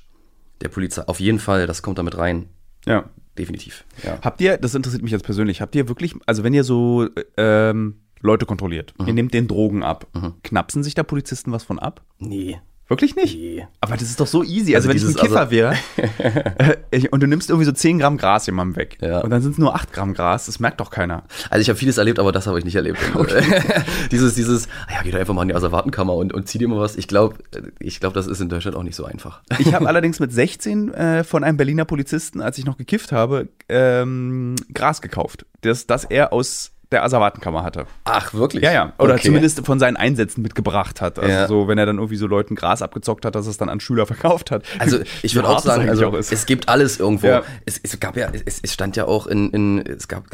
Speaker 1: der Polizei, auf jeden Fall, das kommt da mit rein.
Speaker 2: ja.
Speaker 1: Definitiv. Ja.
Speaker 2: Habt ihr, das interessiert mich jetzt persönlich, habt ihr wirklich, also wenn ihr so ähm, Leute kontrolliert,
Speaker 1: Mhm.
Speaker 2: ihr nehmt den Drogen ab, knapsen sich da Polizisten was von ab?
Speaker 1: Nee.
Speaker 2: Wirklich nicht?
Speaker 1: Nee.
Speaker 2: Aber das ist doch so easy. Also,
Speaker 1: Also
Speaker 2: wenn ich ein
Speaker 1: dieses-
Speaker 2: Kiffer wäre (laughs) äh, und du nimmst irgendwie so 10 Gramm Gras jemandem weg
Speaker 1: Ja.
Speaker 2: und dann sind es nur 8 Gramm Gras, das merkt doch keiner.
Speaker 1: Also ich habe vieles erlebt, aber das habe ich nicht erlebt. (laughs) (laughs) dieses, dieses, ah ja, geh doch einfach mal in die Asservatenkammer und, und zieh dir mal was. Ich glaube, ich glaube, das ist in Deutschland auch nicht so einfach.
Speaker 2: Ich habe allerdings mit 16 äh, von einem Berliner Polizisten, als ich noch gekifft habe, ähm, Gras gekauft. Das, das er aus der Asservatenkammer hatte.
Speaker 1: Ach, wirklich?
Speaker 2: Ja, ja. Oder
Speaker 1: Okay.
Speaker 2: zumindest von seinen Einsätzen mitgebracht hat. Also
Speaker 1: Ja.
Speaker 2: so, wenn er dann irgendwie so Leuten Gras abgezockt hat, dass es dann an Schüler (laughs) verkauft hat.
Speaker 1: Also ich würde auch sagen, also
Speaker 2: auch
Speaker 1: es gibt alles irgendwo.
Speaker 2: Ja.
Speaker 1: Es, es gab ja, es, es stand ja auch in, in es gab,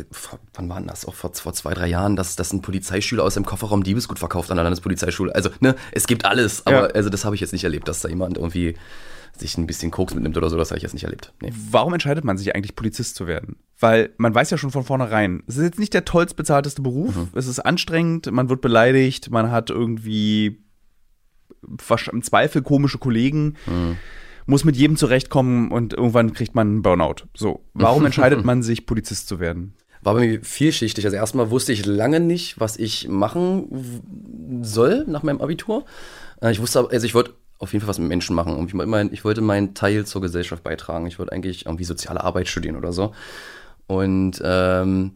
Speaker 1: wann war denn das? Auch vor, vor zwei, drei Jahren, dass, dass ein Polizeischüler aus dem Kofferraum Diebesgut verkauft an der Landespolizeischule. Also, ne, es gibt alles, aber
Speaker 2: Ja.
Speaker 1: also das habe ich jetzt nicht erlebt, dass da jemand irgendwie sich ein bisschen Koks mitnimmt oder so, das habe ich jetzt nicht erlebt. Nee.
Speaker 2: Warum entscheidet man sich eigentlich, Polizist zu werden? Weil man weiß ja schon von vornherein, es ist jetzt nicht der tollst bezahlteste Beruf,
Speaker 1: Mhm.
Speaker 2: es ist anstrengend, man wird beleidigt, man hat irgendwie im Zweifel komische Kollegen,
Speaker 1: Mhm.
Speaker 2: muss mit jedem zurechtkommen und irgendwann kriegt man einen Burnout. So, warum (laughs) entscheidet man sich, Polizist zu werden?
Speaker 1: War bei mir vielschichtig. Also erstmal wusste ich lange nicht, was ich machen soll nach meinem Abitur. Äh, Ich wusste also ich wollte auf jeden Fall was mit Menschen machen. Und ich, mein, ich wollte meinen Teil zur Gesellschaft beitragen. Ich wollte eigentlich irgendwie soziale Arbeit studieren oder so. Und ähm,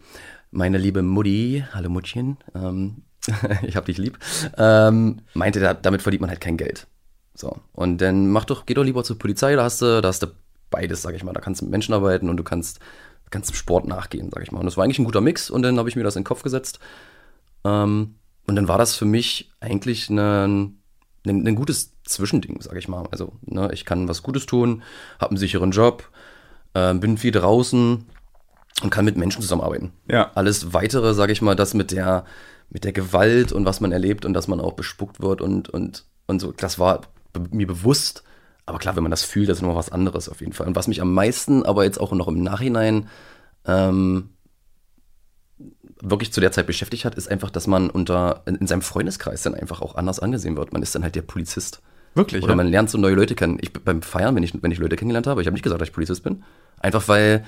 Speaker 1: meine liebe Mutti, hallo Muttchen, ähm, (laughs) ich hab dich lieb, ähm, meinte, da, damit verdient man halt kein Geld. So. Und dann mach doch, geh doch lieber zur Polizei, da hast du, da hast du beides, sag ich mal. Da kannst du mit Menschen arbeiten und du kannst, kannst dem Sport nachgehen, sag ich mal. Und das war eigentlich ein guter Mix und dann habe ich mir das in den Kopf gesetzt. Ähm, und dann war das für mich eigentlich ein, ein, ein gutes Zwischending, sag ich mal. Also, ne, ich kann was Gutes tun, habe einen sicheren Job, äh, bin viel draußen und kann mit Menschen zusammenarbeiten.
Speaker 2: Ja.
Speaker 1: Alles weitere, sage ich mal, das mit der, mit der Gewalt und was man erlebt und dass man auch bespuckt wird und, und, und so, das war mir bewusst. Aber klar, wenn man das fühlt, das ist noch was anderes auf jeden Fall. Und was mich am meisten, aber jetzt auch noch im Nachhinein ähm, wirklich zu der Zeit beschäftigt hat, ist einfach, dass man unter in, in seinem Freundeskreis dann einfach auch anders angesehen wird. Man ist dann halt der Polizist.
Speaker 2: Wirklich?
Speaker 1: Oder
Speaker 2: ja?
Speaker 1: man lernt so neue Leute kennen. Ich beim Feiern, wenn ich, wenn ich Leute kennengelernt habe, ich habe nicht gesagt, dass ich Polizist bin. Einfach weil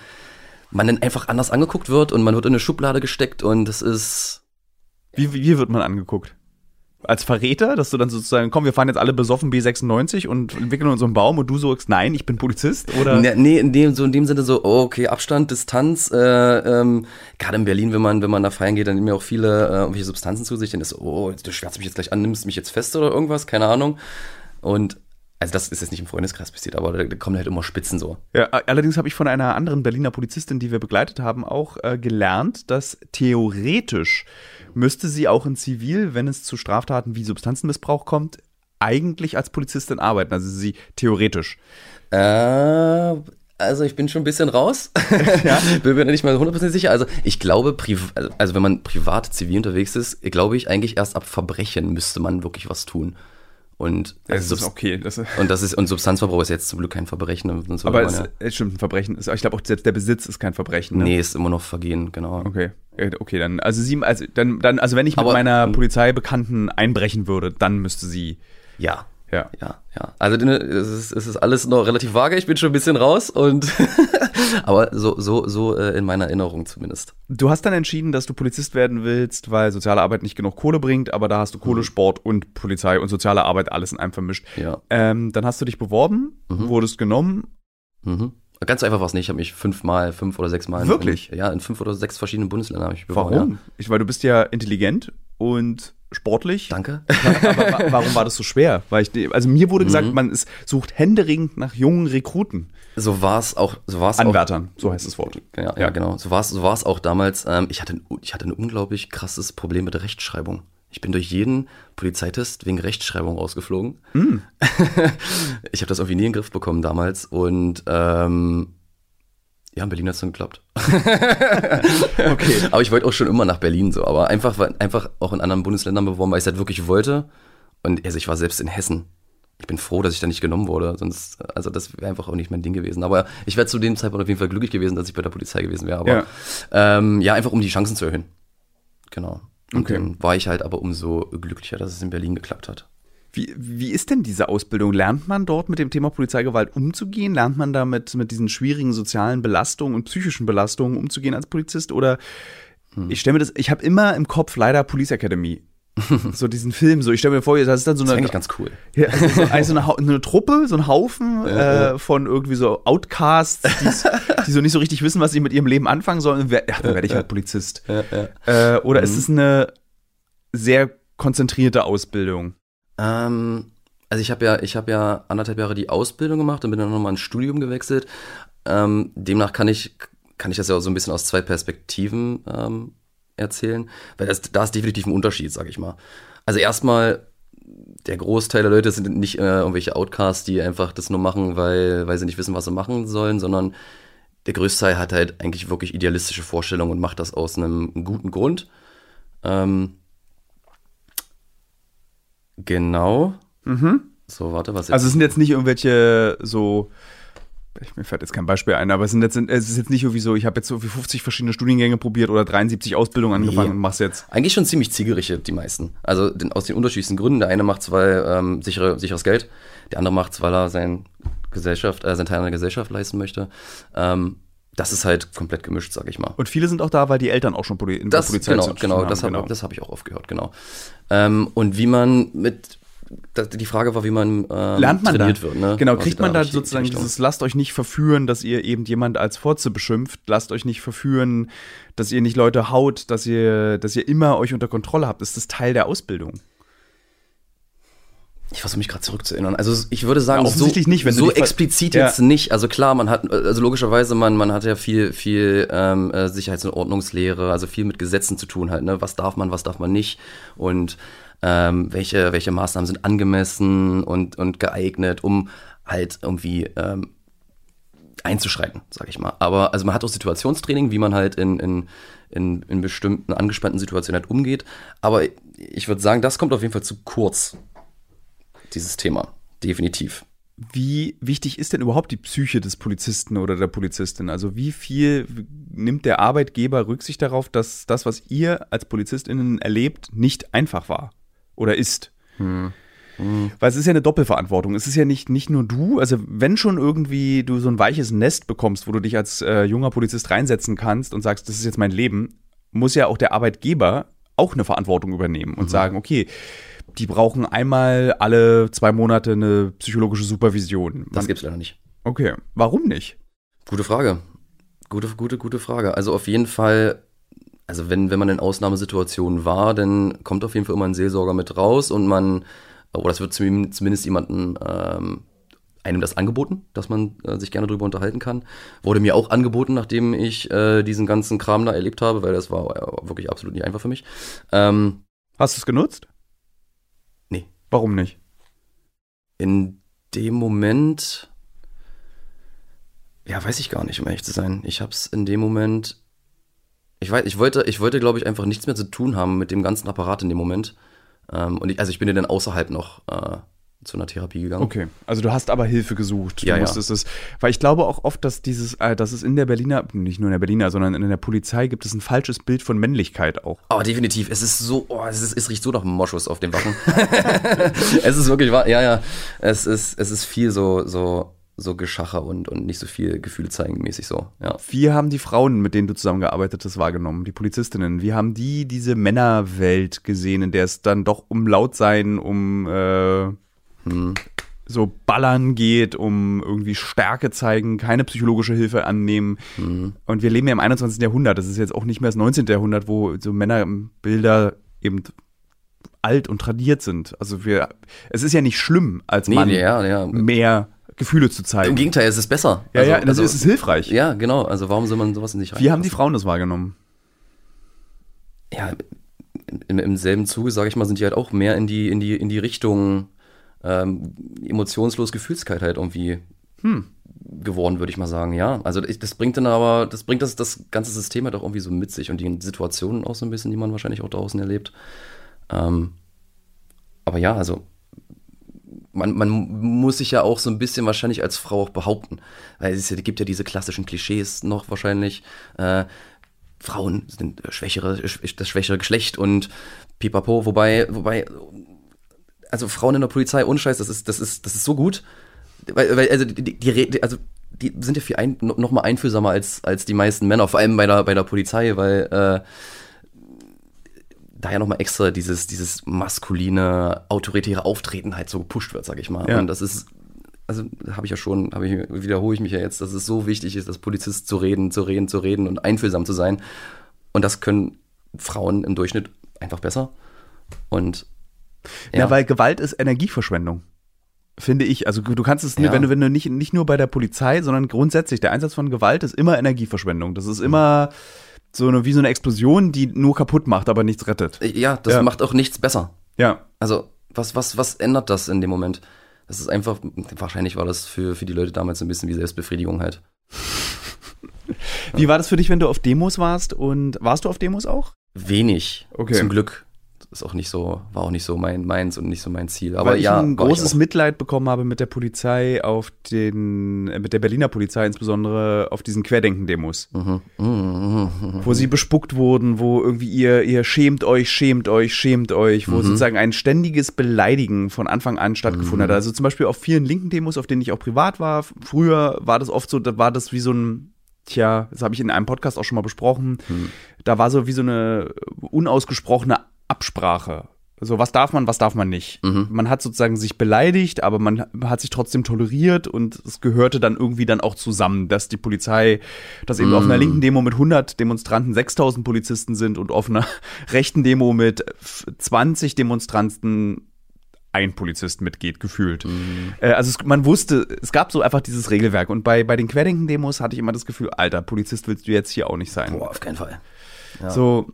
Speaker 1: man dann einfach anders angeguckt wird und man wird in eine Schublade gesteckt und es ist.
Speaker 2: Wie, wie wird man angeguckt? Als Verräter, dass du dann sozusagen, komm, wir fahren jetzt alle besoffen B96 und entwickeln uns so einen Baum und du sagst, nein, ich bin Polizist? Oder?
Speaker 1: Ne, nee, in dem, so in dem Sinne so, oh, okay, Abstand, Distanz. Äh, ähm, Gerade in Berlin, wenn man, wenn man da feiern geht, dann nehmen ja auch viele äh, irgendwelche Substanzen zu sich. Dann ist so, oh, du schwärzt mich jetzt gleich an, nimmst mich jetzt fest oder irgendwas, keine Ahnung. Und also das ist jetzt nicht im Freundeskreis passiert, aber da, kommen halt immer Spitzen so.
Speaker 2: Ja, allerdings habe ich von einer anderen Berliner Polizistin, die wir begleitet haben, auch äh, gelernt, dass theoretisch müsste sie auch in Zivil, wenn es zu Straftaten wie Substanzenmissbrauch kommt, eigentlich als Polizistin arbeiten. Also sie theoretisch.
Speaker 1: Äh, also ich bin schon ein bisschen raus. (laughs) (laughs) bin mir nicht mal 100% sicher. Also ich glaube, also wenn man privat zivil unterwegs ist, glaube ich eigentlich erst ab Verbrechen müsste man wirklich was tun. Und,
Speaker 2: Das
Speaker 1: also Subst-
Speaker 2: okay. Das,
Speaker 1: und das ist und Substanzverbrauch ist jetzt zum Glück kein Verbrechen. Sonst würde
Speaker 2: aber es,
Speaker 1: ja,
Speaker 2: es stimmt, ein Verbrechen ist, ich glaube auch selbst der Besitz ist kein Verbrechen. Ne?
Speaker 1: nee, ist immer noch Vergehen, genau.
Speaker 2: Okay. Ja, Okay, dann, also sie, also dann, dann, also wenn ich mit
Speaker 1: Aber-
Speaker 2: meiner Polizeibekannten einbrechen würde, dann müsste sie,
Speaker 1: Ja.
Speaker 2: Ja.
Speaker 1: Ja, ja. Also es ist, es ist alles noch relativ vage. Ich bin schon ein bisschen raus und (laughs) aber so so so äh, in meiner Erinnerung zumindest.
Speaker 2: Du hast dann entschieden, dass du Polizist werden willst, weil soziale Arbeit nicht genug Kohle bringt, aber da hast du Kohle, Sport und Polizei und soziale Arbeit alles in einem vermischt.
Speaker 1: Ja.
Speaker 2: Ähm, dann hast du dich beworben, wurdest genommen.
Speaker 1: Mhm. Ganz einfach war es nicht. Ich habe mich fünfmal, fünf oder sechs Mal. in-
Speaker 2: Wirklich?
Speaker 1: In, ja, in fünf oder sechs verschiedenen Bundesländern habe ich beworben.
Speaker 2: Warum?
Speaker 1: Ja.
Speaker 2: Ich, weil du bist ja intelligent und sportlich.
Speaker 1: Danke. (laughs)
Speaker 2: Aber wa warum war das so schwer? Weil ich, also mir wurde
Speaker 1: Mhm.
Speaker 2: gesagt, man ist, sucht händeringend nach jungen Rekruten.
Speaker 1: So war es auch. So war es auch.
Speaker 2: Anwärtern, so heißt das Wort.
Speaker 1: Ja, ja, genau. So war es so war's auch damals. Ähm, ich, hatte ein, ich hatte ein unglaublich krasses Problem mit der Rechtschreibung. Ich bin durch jeden Polizeitest wegen Rechtschreibung rausgeflogen. (laughs) ich habe das irgendwie nie in den Griff bekommen damals. Und ähm, ja, in Berlin hat es dann geklappt. (laughs)
Speaker 2: Okay. (laughs)
Speaker 1: Aber ich wollte auch schon immer nach Berlin so. Aber einfach, einfach auch in anderen Bundesländern beworben, weil ich es halt wirklich wollte. Und also ich war selbst in Hessen. Ich bin froh, dass ich da nicht genommen wurde. Sonst, also das wäre einfach auch nicht mein Ding gewesen. Aber ich wäre zu dem Zeitpunkt auf jeden Fall glücklich gewesen, dass ich bei der Polizei gewesen wäre. Aber
Speaker 2: Ja.
Speaker 1: ja. Ähm, ja, einfach um die Chancen zu erhöhen. Genau. Und
Speaker 2: Okay.
Speaker 1: dann war ich halt aber umso glücklicher, dass es in Berlin geklappt hat.
Speaker 2: Wie, wie ist denn diese Ausbildung? Lernt man dort mit dem Thema Polizeigewalt umzugehen? Lernt man damit mit diesen schwierigen sozialen Belastungen und psychischen Belastungen umzugehen als Polizist? Oder ich stelle mir das, ich habe immer im Kopf leider Police Academy. (laughs) so diesen Film, so ich stelle mir vor, das ist dann so
Speaker 1: Das ist
Speaker 2: eine,
Speaker 1: ganz cool.
Speaker 2: ja, also so, also eine, eine Truppe, so ein Haufen äh, von irgendwie so Outcasts, die so nicht so richtig wissen, was sie mit ihrem Leben anfangen sollen. Wer- Ja, dann werde ich halt Polizist. Äh, oder ist es eine sehr konzentrierte Ausbildung?
Speaker 1: Ähm, also ich habe ja, ich habe ja anderthalb Jahre die Ausbildung gemacht und bin dann nochmal ins Studium gewechselt. Ähm, demnach kann ich, kann ich das ja auch so ein bisschen aus zwei Perspektiven ähm, erzählen, weil das, da ist definitiv ein Unterschied, sag ich mal. Also erstmal, der Großteil der Leute sind nicht äh, irgendwelche Outcasts, die einfach das nur machen, weil, weil sie nicht wissen, was sie machen sollen, sondern der größte hat halt eigentlich wirklich idealistische Vorstellungen und macht das aus einem guten Grund. Ähm, genau.
Speaker 2: Mhm.
Speaker 1: So, warte, was jetzt?
Speaker 2: Also es sind jetzt nicht irgendwelche so, ich, mir fällt jetzt kein Beispiel ein, aber es, sind jetzt, es ist jetzt nicht irgendwie so, ich habe jetzt so wie 50 verschiedene Studiengänge probiert oder 73 Ausbildungen angefangen
Speaker 1: Nee.
Speaker 2: und mach's jetzt.
Speaker 1: Eigentlich schon ziemlich zielgerichtet, die meisten. Also den, aus den unterschiedlichsten Gründen. Der eine macht's, weil ähm, sichere, sicheres Geld, der andere macht's, weil er sein Gesellschaft, äh, sein Teil an der Gesellschaft leisten möchte. Ähm, das ist halt komplett gemischt, sag ich mal.
Speaker 2: Und viele sind auch da, weil die Eltern auch schon Poli in
Speaker 1: Das,
Speaker 2: der Polizei
Speaker 1: genau,
Speaker 2: tun
Speaker 1: genau,
Speaker 2: haben.
Speaker 1: das habe das hab ich auch oft gehört, genau. Ähm, und wie man mit, die Frage war, wie man ähm,
Speaker 2: Lernt man
Speaker 1: trainiert
Speaker 2: da?
Speaker 1: wird. Ne?
Speaker 2: Genau,
Speaker 1: Quasi
Speaker 2: kriegt man da
Speaker 1: richtig-
Speaker 2: sozusagen dieses, lasst euch nicht verführen, dass ihr eben jemand als Fotze beschimpft, lasst euch nicht verführen, dass ihr nicht Leute haut, dass ihr, dass ihr immer euch unter Kontrolle habt. Ist das Teil der Ausbildung?
Speaker 1: Ich versuche mich gerade zurückzuerinnern. Also ich würde sagen,
Speaker 2: Ja, offensichtlich
Speaker 1: so,
Speaker 2: nicht, wenn
Speaker 1: so explizit
Speaker 2: Ja.
Speaker 1: jetzt nicht. Also klar, man hat, also logischerweise, man, man hat ja viel, viel ähm, äh, Sicherheits- und Ordnungslehre, also viel mit Gesetzen zu tun halt. Ne? Was darf man, was darf man nicht und ähm, welche, welche Maßnahmen sind angemessen und, und geeignet, um halt irgendwie ähm, einzuschreiten, sag ich mal. Aber also man hat auch Situationstraining, wie man halt in, in, in, in bestimmten angespannten Situationen halt umgeht. Aber ich würde sagen, das kommt auf jeden Fall zu kurz, dieses Thema. Definitiv.
Speaker 2: Wie wichtig ist denn überhaupt die Psyche des Polizisten oder der Polizistin? Also wie viel nimmt der Arbeitgeber Rücksicht darauf, dass das, was ihr als PolizistInnen erlebt, nicht einfach war oder ist? Weil es ist ja eine Doppelverantwortung. Es ist ja nicht, nicht nur du, also wenn schon irgendwie du so ein weiches Nest bekommst, wo du dich als äh, junger Polizist reinsetzen kannst und sagst, das ist jetzt mein Leben, muss ja auch der Arbeitgeber auch eine Verantwortung übernehmen und sagen, okay, die brauchen einmal alle zwei Monate eine psychologische Supervision.
Speaker 1: Das
Speaker 2: Man-
Speaker 1: gibt's leider nicht.
Speaker 2: Okay, warum nicht?
Speaker 1: Gute Frage. Gute, gute, gute Frage. Also auf jeden Fall, also wenn, wenn man in Ausnahmesituationen war, dann kommt auf jeden Fall immer ein Seelsorger mit raus und man, oder es wird zum- zumindest jemanden ähm, einem das angeboten, dass man äh, sich gerne drüber unterhalten kann. Wurde mir auch angeboten, nachdem ich äh, diesen ganzen Kram da erlebt habe, weil das war äh, wirklich absolut nicht einfach für mich. Ähm,
Speaker 2: Hast du es genutzt? Warum nicht?
Speaker 1: in dem Moment, ja, weiß ich gar nicht, um ehrlich zu sein. Ich hab's in dem Moment, ich weiß, ich wollte, ich wollte, glaube ich, einfach nichts mehr zu tun haben mit dem ganzen Apparat in dem Moment. Ähm, und ich, also ich bin ja dann außerhalb noch äh, zu einer Therapie gegangen.
Speaker 2: Okay, also du hast aber Hilfe gesucht. Du
Speaker 1: Ja, ja.
Speaker 2: musstest es, weil ich glaube auch oft, dass dieses, äh, dass es in der Berliner, nicht nur in der Berliner, sondern in der Polizei gibt es ein falsches Bild von Männlichkeit auch.
Speaker 1: Aber definitiv, es ist so, oh, es, ist, es riecht so nach Moschus auf den Wachen. (laughs) es ist wirklich wahr, ja, ja. Es ist, es ist viel so, so, so Geschacher und, und nicht so viel Gefühle zeigen mäßig so, ja.
Speaker 2: Wie haben die Frauen, mit denen du zusammengearbeitet hast, wahrgenommen, die Polizistinnen? Wie haben die diese Männerwelt gesehen, in der es dann doch um Lautsein, um äh,
Speaker 1: Hm.
Speaker 2: so Ballern geht, um irgendwie Stärke zeigen, keine psychologische Hilfe annehmen.
Speaker 1: Hm.
Speaker 2: Und wir leben ja im 21. Jahrhundert. Das ist jetzt auch nicht mehr das 19. Jahrhundert, wo so Männerbilder eben alt und tradiert sind. Also wir, es ist ja nicht schlimm, als
Speaker 1: Nee,
Speaker 2: Mann
Speaker 1: ja, ja.
Speaker 2: mehr Gefühle zu zeigen.
Speaker 1: Im Gegenteil, es ist besser.
Speaker 2: ja, ja, das ist hilfreich.
Speaker 1: Ja, genau. Also warum soll man sowas nicht
Speaker 2: Wie haben die? Frauen das wahrgenommen?
Speaker 1: Ja, im, im selben Zuge, sage ich mal, sind die halt auch mehr in die, in die, in die Richtung ähm, emotionslos Gefühlskeit halt irgendwie
Speaker 2: Hm.
Speaker 1: geworden, würde ich mal sagen, ja. Also das bringt dann aber, das bringt das, das ganze System halt auch irgendwie so mit sich und die Situationen auch so ein bisschen, die man wahrscheinlich auch draußen erlebt. Ähm, aber ja, also man, man muss sich ja auch so ein bisschen wahrscheinlich als Frau auch behaupten. Weil es gibt ja diese klassischen Klischees noch wahrscheinlich. Äh, Frauen sind äh, schwächere, sch- das schwächere Geschlecht und pipapo, wobei, wobei, also Frauen in der Polizei, ohne Scheiß, das ist, das ist, das ist so gut. Weil, weil also die, die, Re- also die sind ja viel ein, no- noch mal einfühlsamer als, als die meisten Männer, vor allem bei der, bei der Polizei, weil äh, da ja noch mal extra dieses, dieses maskuline, autoritäre Auftreten halt so gepusht wird, sag ich mal.
Speaker 2: Ja.
Speaker 1: Und das ist, also habe ich ja schon, habe ich, wiederhole ich mich ja jetzt, dass es so wichtig ist, als Polizist zu reden, zu reden, zu reden und einfühlsam zu sein. Und das können Frauen im Durchschnitt einfach besser. Und
Speaker 2: Ja, weil Gewalt ist Energieverschwendung. Finde ich. Also du kannst es,
Speaker 1: Ja.
Speaker 2: wenn du, wenn du nicht, nicht nur bei der Polizei, sondern grundsätzlich, der Einsatz von Gewalt ist immer Energieverschwendung. Das ist immer, so eine, wie so eine Explosion, die nur kaputt macht, aber nichts rettet.
Speaker 1: Ja, das
Speaker 2: Ja.
Speaker 1: macht auch nichts besser.
Speaker 2: Ja.
Speaker 1: Also, was, was, was ändert das in dem Moment? Das ist einfach, wahrscheinlich war das für, für die Leute damals so ein bisschen wie Selbstbefriedigung halt. (laughs)
Speaker 2: Wie war das für dich, wenn du auf Demos warst? Und warst du auf Demos auch?
Speaker 1: Wenig.
Speaker 2: Okay.
Speaker 1: Zum Glück. Ist auch nicht so, war auch nicht so mein, meins und nicht so mein Ziel. Aber
Speaker 2: Weil ich
Speaker 1: ja,
Speaker 2: ein großes. Mitleid bekommen habe mit der Polizei auf den, äh, mit der Berliner Polizei insbesondere auf diesen Querdenken-Demos.
Speaker 1: Mhm. Mhm, mhm, mhm.
Speaker 2: wo sie bespuckt wurden, wo irgendwie ihr, ihr schämt euch, schämt euch, schämt euch, wo
Speaker 1: Mhm.
Speaker 2: sozusagen ein ständiges Beleidigen von Anfang an stattgefunden
Speaker 1: Mhm.
Speaker 2: hat. Also zum Beispiel auf vielen linken Demos, auf denen ich auch privat war, früher war das oft so, da war das wie so ein, tja, das habe ich in einem Podcast auch schon mal besprochen, da war so wie so eine unausgesprochene Absprache. So, was darf man, was darf man nicht?
Speaker 1: Mhm.
Speaker 2: Man hat sozusagen sich beleidigt, aber man hat sich trotzdem toleriert und es gehörte dann irgendwie dann auch zusammen, dass die Polizei, dass eben auf einer
Speaker 1: Mhm.
Speaker 2: linken Demo mit 100 Demonstranten 6000 Polizisten sind und auf einer (laughs) rechten Demo mit f- 20 Demonstranten ein Polizist mitgeht, gefühlt.
Speaker 1: Mhm.
Speaker 2: Äh, also es, man wusste, es gab so einfach dieses Regelwerk und bei, bei den Querdenken-Demos hatte ich immer das Gefühl, alter, Polizist willst du jetzt hier auch nicht sein.
Speaker 1: Boah, auf keinen Fall. Ja.
Speaker 2: So,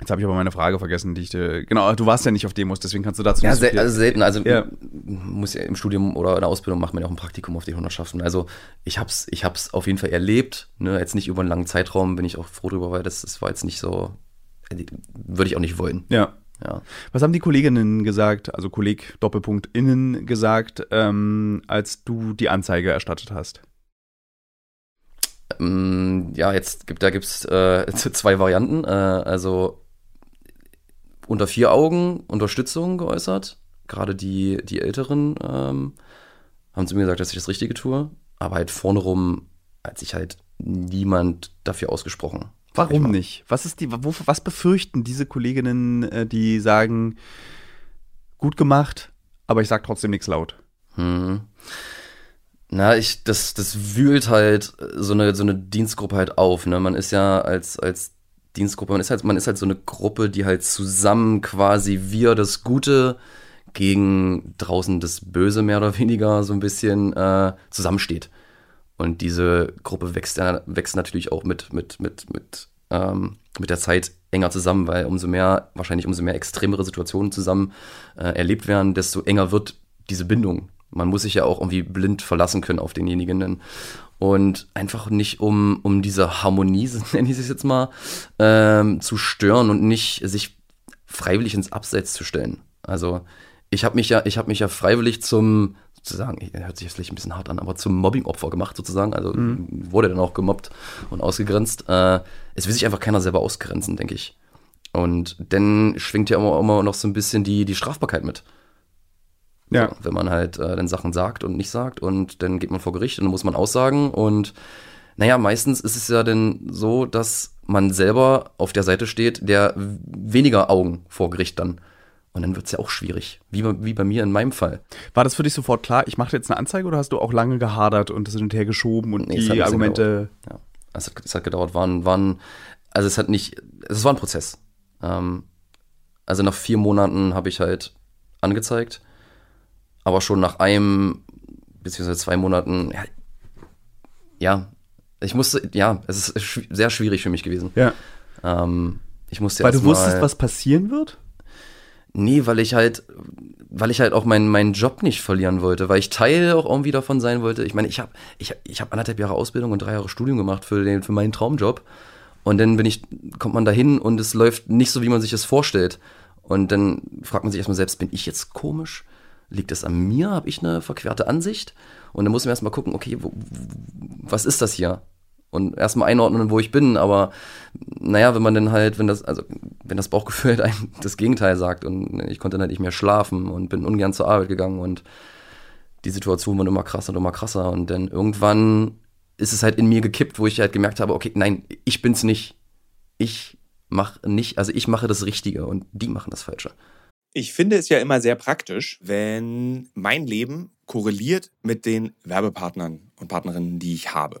Speaker 2: jetzt habe ich aber meine Frage vergessen, die ich dir, genau, du warst ja nicht auf Demos, deswegen kannst du dazu
Speaker 1: Ja, sel also selten. Also
Speaker 2: Ja.
Speaker 1: muss ja im Studium oder in der Ausbildung macht man ja auch ein Praktikum auf die Hundertschaften. Also ich hab's, ich hab's auf jeden Fall erlebt. Ne? Jetzt nicht über einen langen Zeitraum, bin ich auch froh drüber, weil das, das war jetzt nicht so. äh, Würde ich auch nicht wollen.
Speaker 2: ja.
Speaker 1: Ja.
Speaker 2: Was haben die Kolleginnen gesagt, also Kolleg Doppelpunkt innen gesagt, ähm, als du die Anzeige erstattet hast?
Speaker 1: Ähm, ja, jetzt gibt da gibt's äh, (laughs) zwei Varianten. Äh, also unter vier Augen Unterstützung geäußert. Gerade die, die Älteren ähm, haben zu mir gesagt, dass ich das Richtige tue. Aber halt vorne rum hat sich halt niemand dafür ausgesprochen.
Speaker 2: Warum nicht? Was ist die, wo, was befürchten diese Kolleginnen, äh, die sagen, gut gemacht, aber ich sag trotzdem nichts laut?
Speaker 1: Hm. Na, ich, das, das wühlt halt so eine, so eine Dienstgruppe halt auf, ne? Man ist ja als, als Dienstgruppe, man ist halt, man ist halt so eine Gruppe, die halt zusammen quasi wir das Gute gegen draußen das Böse mehr oder weniger so ein bisschen äh, zusammensteht. Und diese Gruppe wächst, ja, wächst natürlich auch mit, mit, mit, mit, ähm, mit der Zeit enger zusammen, weil umso mehr, wahrscheinlich umso mehr extremere Situationen zusammen äh, erlebt werden, desto enger wird diese Bindung. Man muss sich ja auch irgendwie blind verlassen können auf denjenigen. Und einfach nicht um, um diese Harmonie, (laughs) nenne ich es jetzt mal, ähm, zu stören und nicht sich freiwillig ins Abseits zu stellen. Also ich habe mich ja, ich habe mich ja freiwillig zum sozusagen, hört sich jetzt vielleicht ein bisschen hart an, aber zum Mobbing-Opfer gemacht sozusagen. Also wurde dann auch gemobbt und ausgegrenzt. Äh, es will sich einfach keiner selber ausgrenzen, denke ich. Und dann schwingt ja immer, immer noch so ein bisschen die, die Strafbarkeit mit.
Speaker 2: Ja.
Speaker 1: So, wenn man halt äh, dann Sachen sagt und nicht sagt und dann geht man vor Gericht und dann muss man aussagen und naja, meistens ist es ja dann so, dass man selber auf der Seite steht, der weniger Augen vor Gericht dann. Und dann wird's ja auch schwierig. Wie, bei- wie bei mir in meinem Fall.
Speaker 2: War das für dich sofort klar, ich mache jetzt eine Anzeige oder hast du auch lange gehadert und das hin und her geschoben und
Speaker 1: Nee, es
Speaker 2: die Argumente?
Speaker 1: Ja, es hat, es hat gedauert, waren, waren, also es hat nicht, es war ein Prozess. Ähm, also nach vier Monaten habe ich halt angezeigt, aber schon nach einem beziehungsweise zwei Monaten, ja, ja ich musste, ja, es ist schw- sehr schwierig für mich gewesen.
Speaker 2: Ja.
Speaker 1: Ähm, ich musste
Speaker 2: Weil du wusstest, was passieren wird?
Speaker 1: Nee, weil ich halt, weil ich halt auch meinen meinen Job nicht verlieren wollte, weil ich Teil auch irgendwie davon sein wollte. Ich meine, ich habe ich hab, ich hab anderthalb Jahre Ausbildung und drei Jahre Studium gemacht für den für meinen Traumjob und dann bin ich kommt man dahin und es läuft nicht so, wie man sich es vorstellt. Und dann fragt man sich erstmal selbst, bin ich jetzt komisch? Liegt das an mir? Habe ich eine verquerte Ansicht? Und dann muss man erstmal gucken, okay, wo, was ist das hier? Und erstmal einordnen, wo ich bin, aber naja, wenn man dann halt, wenn das, also wenn das Bauchgefühl halt einem (laughs) das Gegenteil sagt und ich konnte dann halt nicht mehr schlafen und bin ungern zur Arbeit gegangen und die Situation wurde immer krasser und immer krasser und dann irgendwann ist es halt in mir gekippt, wo ich halt gemerkt habe, okay, nein, ich bin's nicht. Ich mache nicht, also ich mache das Richtige und die machen das Falsche.
Speaker 3: Ich finde es ja immer sehr praktisch, wenn mein Leben korreliert mit den Werbepartnern und Partnerinnen, die ich habe.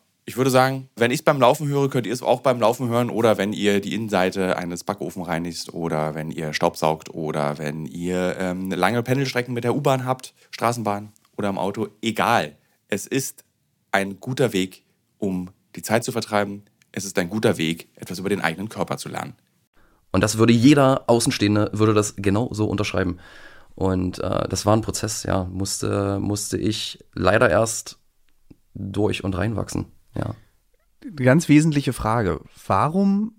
Speaker 3: ich würde sagen, wenn ich es beim Laufen höre, könnt ihr es auch beim Laufen hören oder wenn ihr die Innenseite eines Backofen reinigt oder wenn ihr Staubsaugt oder wenn ihr ähm, lange Pendelstrecken mit der U-Bahn habt, Straßenbahn oder im Auto. Egal. Es ist ein guter Weg, um die Zeit zu vertreiben. Es ist ein guter Weg, etwas über den eigenen Körper zu lernen.
Speaker 1: Und das würde jeder Außenstehende, würde das genau so unterschreiben. Und äh, das war ein Prozess, ja, musste, musste ich leider erst durch und reinwachsen. Ja.
Speaker 2: Ganz wesentliche Frage. Warum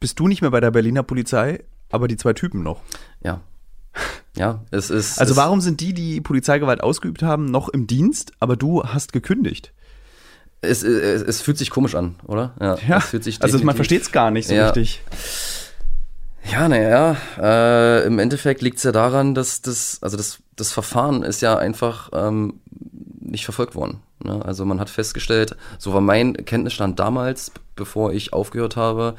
Speaker 2: bist du nicht mehr bei der Berliner Polizei, aber die zwei Typen noch?
Speaker 1: Ja. Ja, es ist.
Speaker 2: Also
Speaker 1: es
Speaker 2: warum sind die, die Polizeigewalt ausgeübt haben, noch im Dienst, aber du hast gekündigt?
Speaker 1: Es, es, es fühlt sich komisch an, oder?
Speaker 2: Ja,
Speaker 1: es fühlt sich
Speaker 2: also man versteht es gar nicht so
Speaker 1: Ja.
Speaker 2: richtig.
Speaker 1: Ja, naja, äh, im Endeffekt liegt es ja daran, dass das, also das, das Verfahren ist ja einfach ähm, nicht verfolgt worden. Ne? Also man hat festgestellt, so war mein Kenntnisstand damals, bevor ich aufgehört habe,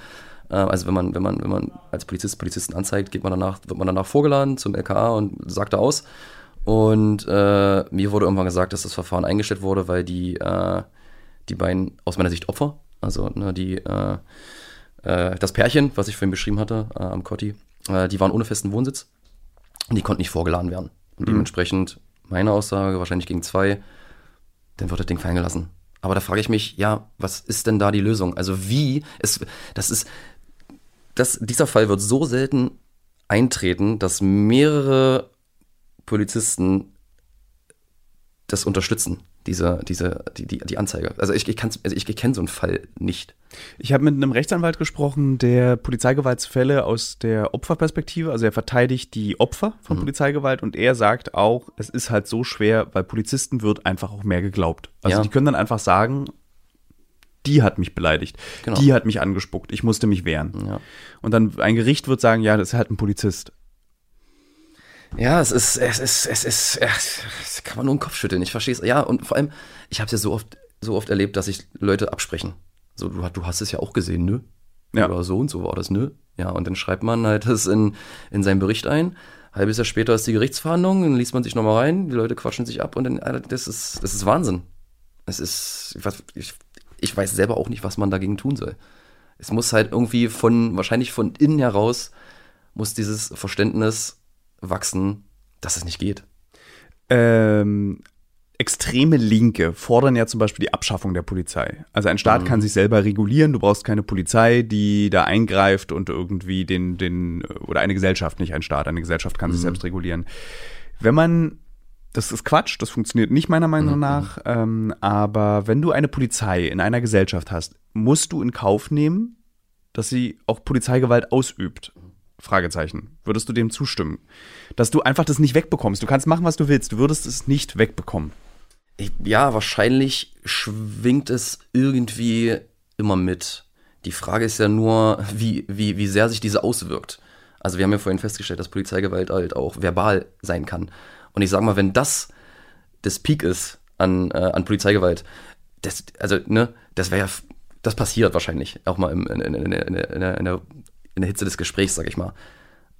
Speaker 1: äh, also wenn man, wenn man, wenn man als Polizist Polizisten anzeigt, geht man danach, wird man danach vorgeladen zum LKA und sagt da aus. Und äh, mir wurde irgendwann gesagt, dass das Verfahren eingestellt wurde, weil die, äh, die beiden aus meiner Sicht Opfer, also ne, die äh, äh, das Pärchen, was ich vorhin beschrieben hatte, äh, am Cotti, die waren ohne festen Wohnsitz und die konnten nicht vorgeladen werden. Und dementsprechend meine Aussage, wahrscheinlich gegen zwei, dann wird das Ding fallen gelassen. Aber da frage ich mich, ja, was ist denn da die Lösung? Also wie, es, das ist, das, dieser Fall wird so selten eintreten, dass mehrere Polizisten das unterstützen, diese, diese, die, die, die Anzeige. Also ich, ich, also ich, kenne so einen Fall nicht.
Speaker 2: Ich habe mit einem Rechtsanwalt gesprochen, der Polizeigewaltsfälle aus der Opferperspektive, also er verteidigt die Opfer von Polizeigewalt und er sagt auch, es ist halt so schwer, weil Polizisten wird einfach auch mehr geglaubt. Also
Speaker 1: Ja.
Speaker 2: die können dann einfach sagen, die hat mich beleidigt,
Speaker 1: Genau.
Speaker 2: die hat mich angespuckt, ich musste mich wehren.
Speaker 1: Ja.
Speaker 2: Und dann ein Gericht wird sagen, ja, das ist halt ein Polizist.
Speaker 1: Ja, es ist, es ist, es ist, es kann man nur den Kopf schütteln. Ich verstehe es. Ja, und vor allem, ich habe es ja so oft, so oft erlebt, dass sich Leute absprechen. So, du, du hast es ja auch gesehen, ne?
Speaker 2: Ja.
Speaker 1: Oder so und so war das, ne? Ja, und dann schreibt man halt das in, in seinen Bericht ein. Halbes Jahr später ist die Gerichtsverhandlung, dann liest man sich nochmal rein, die Leute quatschen sich ab und dann, das ist, das ist Wahnsinn. Es ist, ich, weiß- ich, ich weiß selber auch nicht, was man dagegen tun soll. Es muss halt irgendwie von, wahrscheinlich von innen heraus, muss dieses Verständnis wachsen, dass es nicht geht.
Speaker 2: Ähm, extreme Linke fordern ja zum Beispiel die Abschaffung der Polizei. Also ein Staat kann sich selber regulieren, du brauchst keine Polizei, die da eingreift und irgendwie den, den, oder eine Gesellschaft, nicht ein Staat, eine Gesellschaft kann sich selbst regulieren. Wenn man, das ist Quatsch, das funktioniert nicht meiner Meinung nach, ähm, aber wenn du eine Polizei in einer Gesellschaft hast, musst du in Kauf nehmen, dass sie auch Polizeigewalt ausübt. Fragezeichen. Würdest du dem zustimmen? Dass du einfach das nicht wegbekommst. Du kannst machen, was du willst. Du würdest es nicht wegbekommen.
Speaker 1: Ich, ja, wahrscheinlich schwingt es irgendwie immer mit. Die Frage ist ja nur, wie, wie, wie sehr sich diese auswirkt. Also wir haben ja vorhin festgestellt, dass Polizeigewalt halt auch verbal sein kann. Und ich sag mal, wenn das das Peak ist an, äh, an Polizeigewalt, das, also, ne, das wäre ja, das passiert wahrscheinlich auch mal im, in, in, in, in, der, in, der, in der Hitze des Gesprächs, sag ich mal.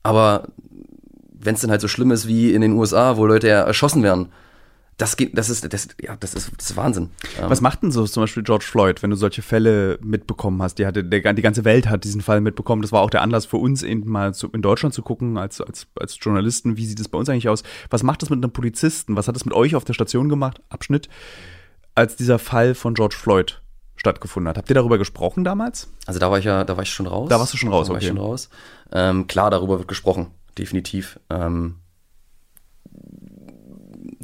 Speaker 1: Aber wenn es dann halt so schlimm ist wie in den USA, wo Leute ja erschossen werden, das geht, das ist, das, ja, das ist, das ist Wahnsinn.
Speaker 2: Was macht denn so zum Beispiel George Floyd, wenn du solche Fälle mitbekommen hast? Die, hatte, der, die ganze Welt hat diesen Fall mitbekommen. Das war auch der Anlass für uns, eben mal zu, in Deutschland zu gucken, als, als, als Journalisten, wie sieht es bei uns eigentlich aus? Was macht das mit einem Polizisten? Was hat das mit euch auf der Station gemacht? Abschnitt, als dieser Fall von George Floyd stattgefunden hat. Habt ihr darüber gesprochen damals?
Speaker 1: Also da war ich ja, da war ich schon raus.
Speaker 2: Da warst du schon raus,
Speaker 1: da war ich
Speaker 2: okay.
Speaker 1: schon raus. Ähm, klar, darüber wird gesprochen, definitiv. Ähm,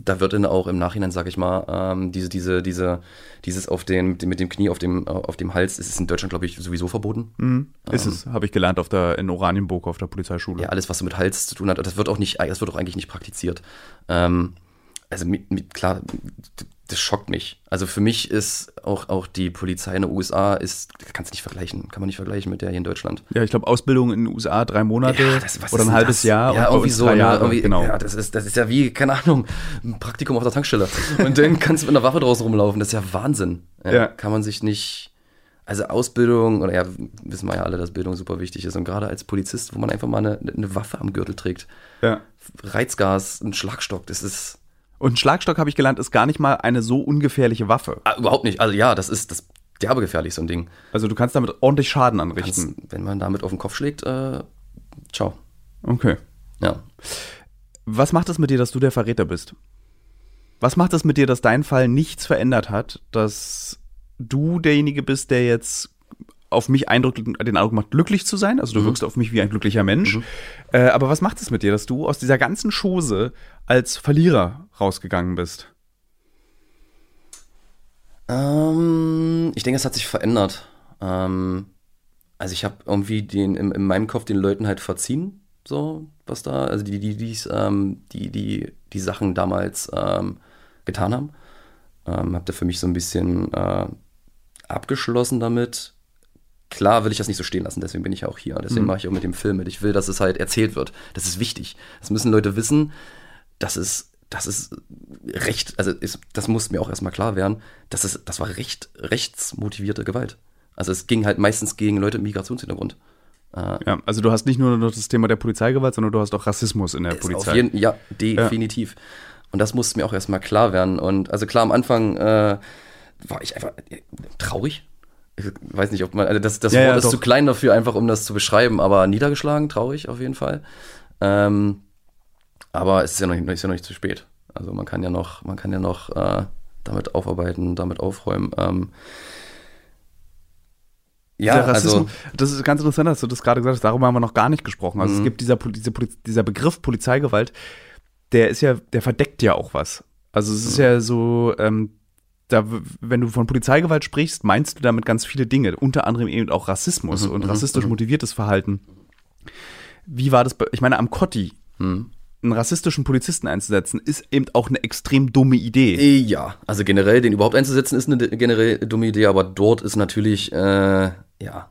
Speaker 1: da wird dann auch im Nachhinein, sag ich mal, ähm, diese, diese, diese, dieses auf den, mit dem- Knie auf dem, auf dem Hals, ist es in Deutschland, glaube ich, sowieso verboten.
Speaker 2: Mhm. Ist es, habe ich gelernt auf der, in Oranienburg auf der Polizeischule.
Speaker 1: Ja, alles, was so mit Hals zu tun hat, das wird auch nicht, das wird auch eigentlich nicht praktiziert. Ähm, also mit, mit, klar, das schockt mich. Also für mich ist auch, auch die Polizei in den USA ist, kannst du nicht vergleichen, kann man nicht vergleichen mit der hier in Deutschland.
Speaker 2: Ja, ich glaube, Ausbildung in den USA drei Monate
Speaker 1: das- was
Speaker 2: oder ein halbes
Speaker 1: das?
Speaker 2: Jahr
Speaker 1: Ja, irgendwie so, ne?
Speaker 2: Jahre,
Speaker 1: Irgendwie,
Speaker 2: genau.
Speaker 1: Ja, das ist, das ist ja wie, keine Ahnung, ein Praktikum auf der Tankstelle. Und dann kannst du mit einer Waffe draußen rumlaufen. Das ist ja Wahnsinn. Ja,
Speaker 2: Ja.
Speaker 1: Kann man sich nicht. Also Ausbildung, oder ja, wissen wir ja alle, dass Bildung super wichtig ist. Und gerade als Polizist, wo man einfach mal eine, eine Waffe am Gürtel trägt.
Speaker 2: ja.
Speaker 1: Reizgas, ein Schlagstock, das ist.
Speaker 2: Und Schlagstock, habe ich gelernt, ist gar nicht mal eine so ungefährliche Waffe.
Speaker 1: Ah, überhaupt nicht. Also ja, das ist das derbe gefährlich, so ein Ding.
Speaker 2: Also du kannst damit ordentlich Schaden
Speaker 1: Kannst,
Speaker 2: anrichten.
Speaker 1: wenn man damit auf den Kopf schlägt, äh, ciao.
Speaker 2: Okay.
Speaker 1: Ja.
Speaker 2: Was macht es mit dir, dass du der Verräter bist? Was macht es mit dir, dass dein Fall nichts verändert hat, dass du derjenige bist, der jetzt auf mich Eindruck, den Eindruck macht, glücklich zu sein? Also du wirkst auf mich wie ein glücklicher Mensch. Äh, aber was macht es mit dir, dass du aus dieser ganzen Chose als Verlierer rausgegangen bist?
Speaker 1: Ähm, ich denke, es hat sich verändert. Ähm, also ich habe irgendwie den, in, in meinem Kopf den Leuten halt verziehen, so was da, also die, die, die's, ähm, die, die, die Sachen damals ähm, getan haben. Ähm, habe da für mich so ein bisschen äh, abgeschlossen damit. Klar will ich das nicht so stehen lassen, deswegen bin ich ja auch hier. Deswegen mache ich auch mit dem Film mit. Ich will, dass es halt erzählt wird. Das ist wichtig. Das müssen Leute wissen. Das ist, das ist recht, also ist, das muss mir auch erstmal klar werden. Das, ist, das war recht, rechtsmotivierte Gewalt. Also es ging halt meistens gegen Leute mit Migrationshintergrund.
Speaker 2: Ja, also du hast nicht nur das Thema der Polizeigewalt, sondern du hast auch Rassismus in der Polizei.
Speaker 1: Auf jeden, ja, definitiv. Und das musste mir auch erstmal klar werden. Und also klar, am Anfang äh, war ich einfach äh, traurig. Ich weiß nicht, ob man, also das, das
Speaker 2: Ja,
Speaker 1: Wort
Speaker 2: ja,
Speaker 1: ist
Speaker 2: doch.
Speaker 1: zu klein dafür, einfach um das zu beschreiben, aber niedergeschlagen, traurig auf jeden Fall. Ähm, aber es ist ja noch nicht, ist ja noch nicht zu spät. Also man kann ja noch, man kann ja noch äh, damit aufarbeiten, damit aufräumen. Ähm, ja,
Speaker 2: der Rassismus,
Speaker 1: also
Speaker 2: das ist ganz interessant, dass du das gerade gesagt hast, darüber haben wir noch gar nicht gesprochen. Also es gibt dieser, diese, dieser Begriff Polizeigewalt, der ist ja, der verdeckt ja auch was. Also es ist ja so, ähm, da, wenn du von Polizeigewalt sprichst, meinst du damit ganz viele Dinge, unter anderem eben auch Rassismus und rassistisch motiviertes Verhalten. Wie war das? Bei, ich meine, am Kotti einen rassistischen Polizisten einzusetzen, ist eben auch eine extrem dumme Idee.
Speaker 1: Äh, Ja, also generell den überhaupt einzusetzen ist eine generell dumme Idee, aber dort ist natürlich, äh, ja,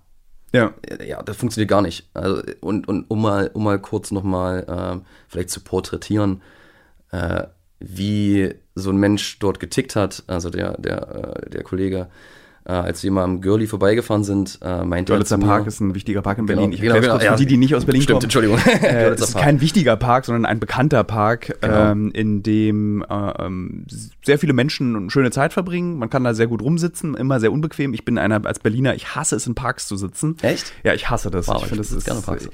Speaker 2: Ja.
Speaker 1: äh, ja, das funktioniert gar nicht. Also, und, und um mal, um mal kurz nochmal ähm, vielleicht zu porträtieren, äh, wie so ein Mensch dort getickt hat, also der, der, äh, der Kollege, äh, als wir mal am Girlie vorbeigefahren sind, äh, meinte er
Speaker 2: Görlitzer
Speaker 1: mir-
Speaker 2: Park ist ein wichtiger Park in
Speaker 1: Genau,
Speaker 2: Berlin. Ich
Speaker 1: genau, genau,
Speaker 2: kurz für
Speaker 1: ja.
Speaker 2: die, die nicht aus Berlin
Speaker 1: Stimmt,
Speaker 2: kommen.
Speaker 1: Entschuldigung.
Speaker 2: Äh, (laughs)
Speaker 1: Görlitzer
Speaker 2: ist
Speaker 1: Park.
Speaker 2: kein wichtiger Park, sondern ein bekannter Park,
Speaker 1: Genau.
Speaker 2: ähm, in dem äh, ähm, sehr viele Menschen eine schöne Zeit verbringen. Man kann da sehr gut rumsitzen, immer sehr unbequem. Ich bin einer als Berliner, ich hasse es in Parks zu sitzen.
Speaker 1: Echt?
Speaker 2: Ja, ich hasse das.
Speaker 1: Wow,
Speaker 2: ich finde, das ist
Speaker 1: gerne Parks.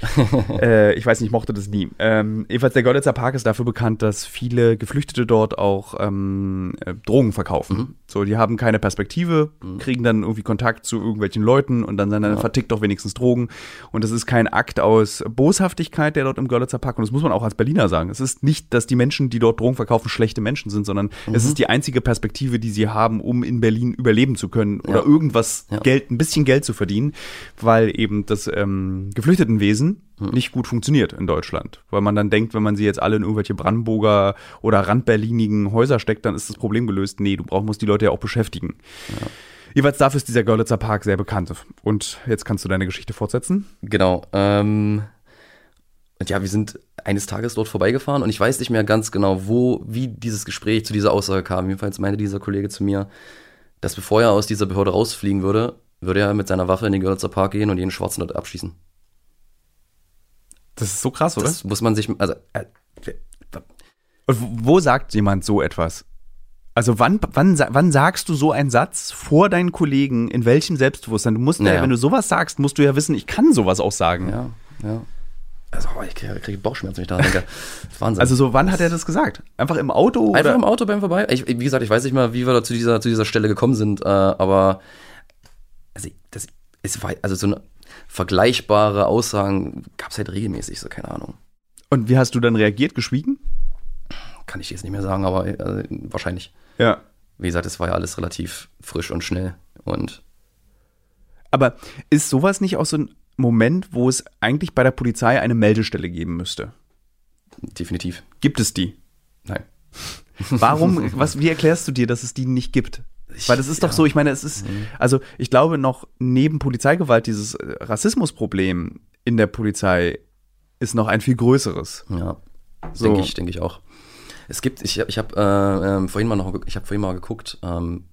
Speaker 2: äh, ich weiß nicht, ich mochte das nie. Ähm, jedenfalls der Görlitzer Park ist dafür bekannt, dass viele Geflüchtete dort auch ähm, äh, Drogen verkaufen.
Speaker 1: Mhm.
Speaker 2: So, die haben keine Perspektive, kriegen dann irgendwie Kontakt zu irgendwelchen Leuten und dann sind dann vertickt doch wenigstens Drogen. Und das ist kein Akt aus Boshaftigkeit, der dort im Görlitzer Park, und das muss man auch als Berliner sagen. Es ist nicht, dass die Menschen, die dort Drogen verkaufen, schlechte Menschen sind, sondern es
Speaker 1: Mhm.
Speaker 2: ist die einzige Perspektive, die sie haben, um in Berlin überleben zu können oder
Speaker 1: Ja.
Speaker 2: irgendwas
Speaker 1: Ja.
Speaker 2: Geld, ein bisschen Geld zu verdienen, weil eben das ähm, Geflüchtetenwesen
Speaker 1: Hm.
Speaker 2: nicht gut funktioniert in Deutschland. Weil man dann denkt, wenn man sie jetzt alle in irgendwelche Brandenburger oder randberlinigen Häuser steckt, dann ist das Problem gelöst. Nee, du brauchst, musst die Leute ja auch beschäftigen. Jeweils dafür ist dieser Görlitzer Park sehr bekannt. Und jetzt kannst du deine Geschichte fortsetzen.
Speaker 1: Genau. Ähm, und ja, wir sind eines Tages dort vorbeigefahren und ich weiß nicht mehr ganz genau, wo, wie dieses Gespräch zu dieser Aussage kam. Jedenfalls meinte dieser Kollege zu mir, dass bevor er aus dieser Behörde rausfliegen würde, würde er mit seiner Waffe in den Görlitzer Park gehen und jeden Schwarzen dort abschießen.
Speaker 2: Das ist so krass, oder?
Speaker 1: Das muss man sich, also, äh,
Speaker 2: Und wo sagt jemand so etwas? Also wann, wann, wann sagst du so einen Satz vor deinen Kollegen, in welchem Selbstbewusstsein? Du musst ja,
Speaker 1: Naja.
Speaker 2: wenn du sowas sagst, musst du ja wissen, ich kann sowas auch sagen.
Speaker 1: ja, ja. Also, oh, ich kriege krieg Bauchschmerzen, wenn ich daran denke. Wahnsinn.
Speaker 2: Also so, wann hat er das gesagt? Einfach im Auto?
Speaker 1: Einfach
Speaker 2: oder?
Speaker 1: im Auto beim Vorbei. Ich, wie gesagt, ich weiß nicht mal, wie wir da zu dieser, zu dieser Stelle gekommen sind, äh, aber also, das ist also so eine vergleichbare Aussagen gab es halt regelmäßig, so keine Ahnung.
Speaker 2: Und wie hast du dann reagiert? Geschwiegen?
Speaker 1: Kann ich jetzt nicht mehr sagen, aber äh, wahrscheinlich.
Speaker 2: Ja.
Speaker 1: Wie gesagt, es war ja alles relativ frisch und schnell und
Speaker 2: Aber ist sowas nicht auch so ein Moment, wo es eigentlich bei der Polizei eine Meldestelle geben müsste?
Speaker 1: definitiv.
Speaker 2: Gibt es die?
Speaker 1: Nein. (laughs)
Speaker 2: Warum, was, (laughs) wie erklärst du dir, dass es die nicht gibt? Weil das ist doch so, ich meine, es ist, also ich glaube noch, neben Polizeigewalt, dieses äh, Rassismusproblem in der Polizei ist noch ein viel größeres.
Speaker 1: Ja,
Speaker 2: So.
Speaker 1: denke ich, denke ich auch. Es gibt, ich, ich habe äh, ähm, vorhin mal noch, ich habe vorhin mal geguckt, ähm,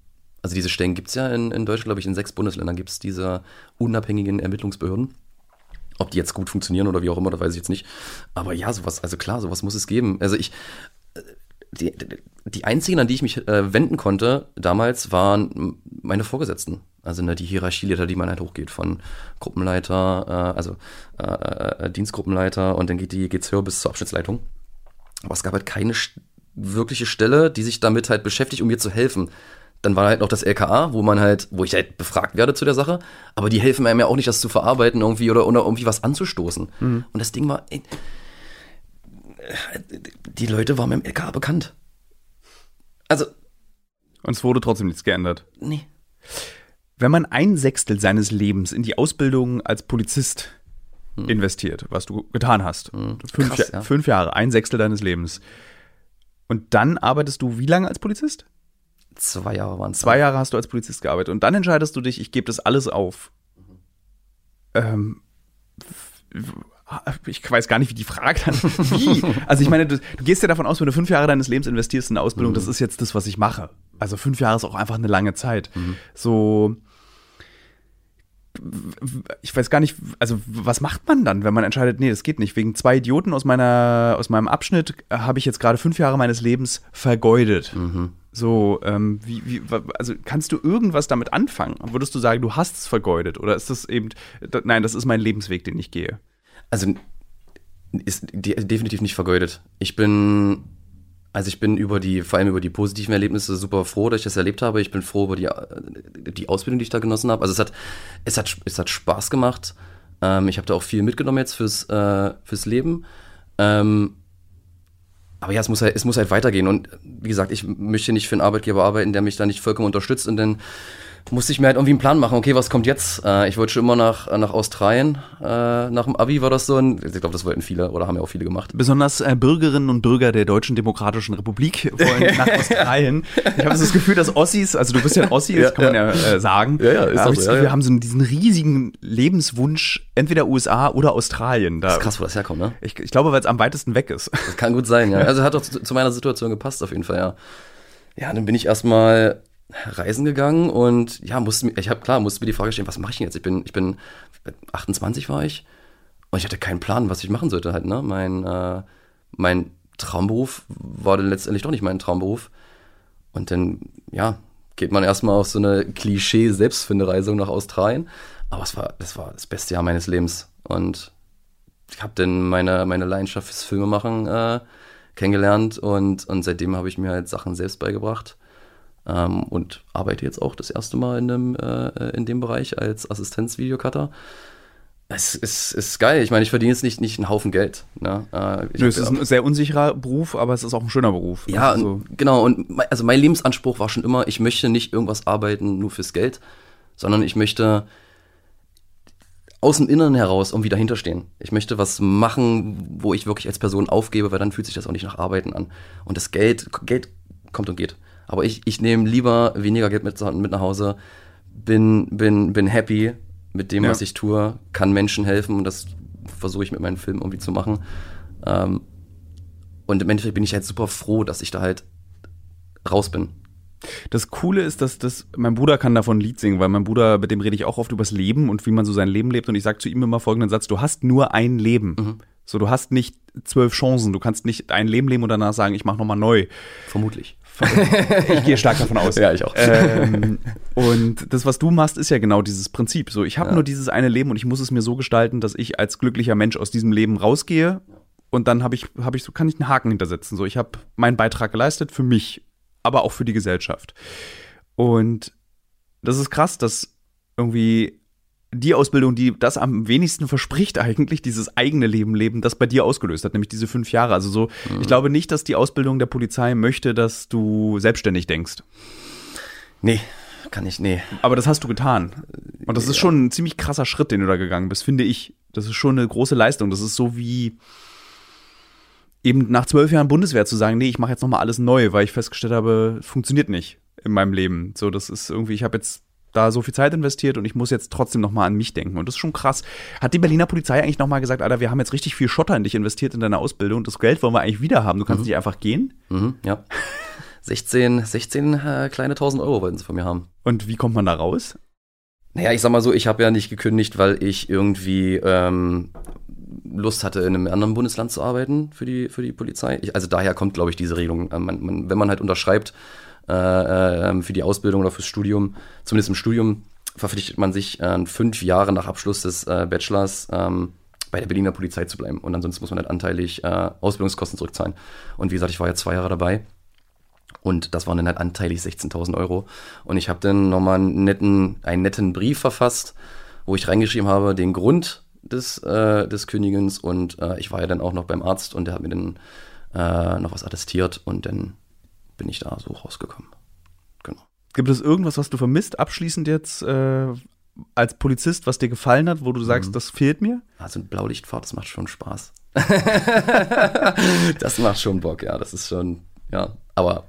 Speaker 1: also diese Stellen gibt es ja in, in Deutschland, glaube ich, in sechs Bundesländern gibt es diese unabhängigen Ermittlungsbehörden. Ob die jetzt gut funktionieren oder wie auch immer, das weiß ich jetzt nicht. Aber ja, sowas, also klar, sowas muss es geben. Also ich, äh, die, die einzigen, an die ich mich äh, wenden konnte damals, waren meine Vorgesetzten. Also ne, die Hierarchieleiter, die man halt hochgeht, von Gruppenleiter, äh, also äh, äh, Dienstgruppenleiter und dann geht die geht's höher bis zur Abschnittsleitung. Aber es gab halt keine wirkliche Stelle, die sich damit halt beschäftigt, um mir zu helfen. Dann war halt noch das LKA, wo man halt, wo ich halt befragt werde zu der Sache, aber die helfen einem ja auch nicht, das zu verarbeiten irgendwie oder, oder irgendwie was anzustoßen. Und das Ding war, ey, die Leute waren mit dem LKA bekannt. Also,
Speaker 2: Und es wurde trotzdem nichts geändert.
Speaker 1: nee.
Speaker 2: Wenn man ein Sechstel seines Lebens in die Ausbildung als Polizist investiert, was du getan hast, fünf,
Speaker 1: Hm. Krass,
Speaker 2: Ja- fünf Jahre, ein Sechstel deines Lebens, und dann arbeitest du wie lange als Polizist?
Speaker 1: Zwei Jahre waren es.
Speaker 2: Zwei Jahre hast du als Polizist gearbeitet und dann entscheidest du dich, ich gebe das alles auf. Ähm, ich weiß gar nicht, wie die Frage dann. Wie? (laughs) Also ich meine, du, du gehst ja davon aus, wenn du fünf Jahre deines Lebens investierst in eine Ausbildung, das ist jetzt das, was ich mache. Also fünf Jahre ist auch einfach eine lange Zeit. So. Ich weiß gar nicht, also was macht man dann, wenn man entscheidet, nee, das geht nicht. Wegen zwei Idioten aus meiner, aus meinem Abschnitt äh, habe ich jetzt gerade fünf Jahre meines Lebens vergeudet. So, ähm, wie, wie, also kannst du irgendwas damit anfangen? Würdest du sagen, du hast es vergeudet? Oder ist das eben, da, nein, das ist mein Lebensweg, den ich gehe?
Speaker 1: Also ist de definitiv nicht vergeudet. Ich bin, also ich bin über die, vor allem über die positiven Erlebnisse super froh, dass ich das erlebt habe. Ich bin froh über die, äh, die Ausbildung, die ich da genossen habe. Also es hat, es hat, es hat Spaß gemacht. Ähm, ich habe da auch viel mitgenommen jetzt fürs, äh, fürs Leben. Ähm, aber ja, es muss halt, es muss halt weitergehen. Und wie gesagt, ich möchte nicht für einen Arbeitgeber arbeiten, der mich da nicht vollkommen unterstützt. Und dann musste ich mir halt irgendwie einen Plan machen. Okay, was kommt jetzt? Äh, ich wollte schon immer nach, nach Australien. Äh, nach dem Abi war das so ein, ich glaube, das wollten viele oder haben ja auch viele gemacht.
Speaker 2: Besonders äh, Bürgerinnen und Bürger der Deutschen Demokratischen Republik (laughs) wollen nach Australien. Ich habe so das Gefühl, dass Ossis, also du bist ja ein Ossi, das
Speaker 1: Ja,
Speaker 2: kann man ja, äh, sagen.
Speaker 1: Ja, ja, ist
Speaker 2: hab
Speaker 1: auch so,
Speaker 2: Gefühl,
Speaker 1: ja, ja.
Speaker 2: Wir haben so diesen riesigen Lebenswunsch, entweder USA oder Australien. Da,
Speaker 1: Das ist krass, wo das herkommt, ne?
Speaker 2: ich, ich glaube, weil es am weitesten weg ist.
Speaker 1: Das kann gut sein, ja. (laughs) Also hat doch zu, zu meiner Situation gepasst auf jeden Fall, ja. Ja, dann bin ich erstmal reisen gegangen und ja, musste, ich habe klar, musste mir die Frage stellen, was mache ich denn jetzt? Ich bin, ich bin 28 war ich und ich hatte keinen Plan, was ich machen sollte halt, ne? Mein, äh, mein Traumberuf war dann letztendlich doch nicht mein Traumberuf. Und dann, ja, geht man erstmal auf so eine Klischee-Selbstfindereise nach Australien. Aber es war, das war das beste Jahr meines Lebens. Und ich habe dann meine, meine Leidenschaft fürs Filmemachen äh, kennengelernt und, und seitdem habe ich mir halt Sachen selbst beigebracht ähm, und arbeite jetzt auch das erste Mal in dem, äh, in dem Bereich als Assistenzvideocutter. Es ist, ist geil. Ich meine, ich verdiene jetzt nicht, nicht einen Haufen Geld. Ne?
Speaker 2: Äh, Nö, es ist ein sehr unsicherer Beruf, aber es ist auch ein schöner Beruf.
Speaker 1: Ja, also. genau. Und also mein Lebensanspruch war schon immer, ich möchte nicht irgendwas arbeiten nur fürs Geld, sondern ich möchte aus dem Inneren heraus irgendwie dahinter stehen. Ich möchte was machen, wo ich wirklich als Person aufgebe, weil dann fühlt sich das auch nicht nach Arbeiten an. Und das Geld, Geld kommt und geht. Aber ich, ich nehme lieber weniger Geld mit, mit nach Hause, bin, bin, bin happy mit dem, ja. was ich tue, kann Menschen helfen und das versuche ich mit meinen Filmen irgendwie zu machen. Ähm, und im Endeffekt bin ich halt super froh, dass ich da halt raus bin.
Speaker 2: Das Coole ist, dass das, mein Bruder kann davon ein Lied singen, weil mein Bruder, mit dem rede ich auch oft übers Leben und wie man so sein Leben lebt. Und ich sage zu ihm immer folgenden Satz: Du hast nur ein Leben. Mhm. So, du hast nicht zwölf Chancen. Du kannst nicht ein Leben leben und danach sagen, ich mache nochmal neu.
Speaker 1: Vermutlich. (laughs)
Speaker 2: Ich gehe stark davon aus.
Speaker 1: ja, ich auch.
Speaker 2: Ähm, und das, was du machst, ist ja genau dieses Prinzip. So, ich habe ja. nur dieses eine Leben und ich muss es mir so gestalten, dass ich als glücklicher Mensch aus diesem Leben rausgehe. Und dann habe ich, habe ich so, kann ich einen Haken hintersetzen. So, ich habe meinen Beitrag geleistet für mich aber auch für die Gesellschaft. Und das ist krass, dass irgendwie die Ausbildung, die das am wenigsten verspricht eigentlich, dieses eigene Leben leben, das bei dir ausgelöst hat, nämlich diese fünf Jahre. Also so, mhm. ich glaube nicht, dass die Ausbildung der Polizei möchte, dass du selbstständig denkst.
Speaker 1: Nee, kann ich, nee.
Speaker 2: Aber das hast du getan. Und das ist schon ein ziemlich krasser Schritt, den du da gegangen bist, finde ich. Das ist schon eine große Leistung. Das ist so wie, eben nach zwölf Jahren Bundeswehr zu sagen, nee, ich mache jetzt nochmal alles neu, weil ich festgestellt habe, funktioniert nicht in meinem Leben. So, das ist irgendwie, ich habe jetzt da so viel Zeit investiert und ich muss jetzt trotzdem nochmal an mich denken. Und das ist schon krass. Hat die Berliner Polizei eigentlich nochmal gesagt, Alter, wir haben jetzt richtig viel Schotter in dich investiert in deine Ausbildung und das Geld wollen wir eigentlich wieder haben. Du kannst mhm. nicht einfach gehen?
Speaker 1: Mhm, ja. (laughs) 16, 16 äh, kleine 1000 Euro wollten sie von mir haben.
Speaker 2: Und wie kommt man da raus?
Speaker 1: Naja, ich sag mal so, ich habe ja nicht gekündigt, weil ich irgendwie ähm, Lust hatte, in einem anderen Bundesland zu arbeiten für die, für die Polizei. Ich, also daher kommt, glaube ich, diese Regelung. Äh, man, man, wenn man halt unterschreibt äh, äh, für die Ausbildung oder fürs Studium, zumindest im Studium, verpflichtet man sich äh, fünf Jahre nach Abschluss des äh, Bachelors ähm, bei der Berliner Polizei zu bleiben. Und ansonsten muss man halt anteilig äh, Ausbildungskosten zurückzahlen. Und wie gesagt, ich war ja zwei Jahre dabei. Und das waren dann halt anteilig 16.000 Euro. Und ich habe dann nochmal einen netten, einen netten Brief verfasst, wo ich reingeschrieben habe, den Grund, des, äh, des Königens und äh, ich war ja dann auch noch beim Arzt und der hat mir dann äh, noch was attestiert und dann bin ich da so rausgekommen.
Speaker 2: Genau. Gibt es irgendwas, was du vermisst, abschließend jetzt äh, als Polizist, was dir gefallen hat, wo du sagst, mhm. das fehlt mir?
Speaker 1: Also ein Blaulichtfahrt, das macht schon Spaß. (laughs) das macht schon Bock, ja, das ist schon, ja, aber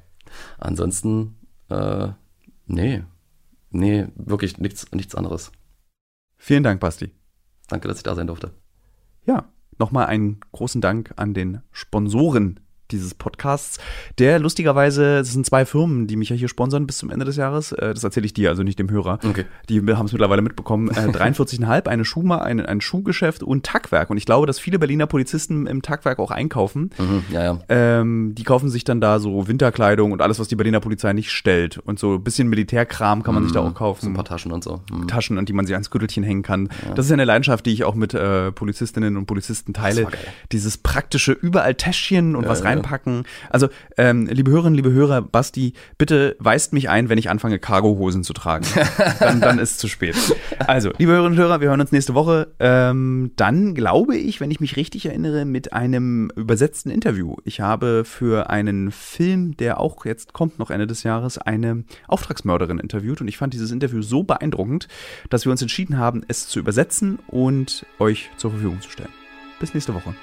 Speaker 1: ansonsten, äh, nee, nee, wirklich nichts, nichts anderes.
Speaker 2: Vielen Dank, Basti.
Speaker 1: Danke, dass ich da sein durfte.
Speaker 2: Ja, nochmal einen großen Dank an den Sponsoren dieses Podcasts, der lustigerweise, es sind zwei Firmen, die mich ja hier sponsern bis zum Ende des Jahres. Äh, das erzähle ich dir, also nicht dem Hörer.
Speaker 1: Okay.
Speaker 2: Die haben es mittlerweile mitbekommen. 43,5, äh, eine Schuhma, ein, ein Schuhgeschäft und Tagwerk. Und ich glaube, dass viele Berliner Polizisten im Tagwerk auch einkaufen.
Speaker 1: Mhm, ja, ja.
Speaker 2: Ähm, die kaufen sich dann da so Winterkleidung und alles, was die Berliner Polizei nicht stellt. Und so ein bisschen Militärkram kann man mhm, sich da mhm. auch kaufen. So
Speaker 1: ein paar Taschen und so.
Speaker 2: Mhm. Taschen, an die man sich ans Gürtelchen hängen kann. Ja. Das ist eine Leidenschaft, die ich auch mit äh, Polizistinnen und Polizisten teile. Dieses praktische, überall Täschchen und ja, was reinpacken. Also, ähm, liebe Hörerinnen, liebe Hörer, Basti, bitte weist mich ein, wenn ich anfange, Cargohosen zu tragen. (laughs) dann, dann ist es zu spät. Also, liebe Hörerinnen und Hörer, wir hören uns nächste Woche. Ähm, dann glaube ich, wenn ich mich richtig erinnere, mit einem übersetzten Interview. Ich habe für einen Film, der auch jetzt kommt, noch Ende des Jahres, eine Auftragsmörderin interviewt und ich fand dieses Interview so beeindruckend, dass wir uns entschieden haben, es zu übersetzen und euch zur Verfügung zu stellen. Bis nächste Woche.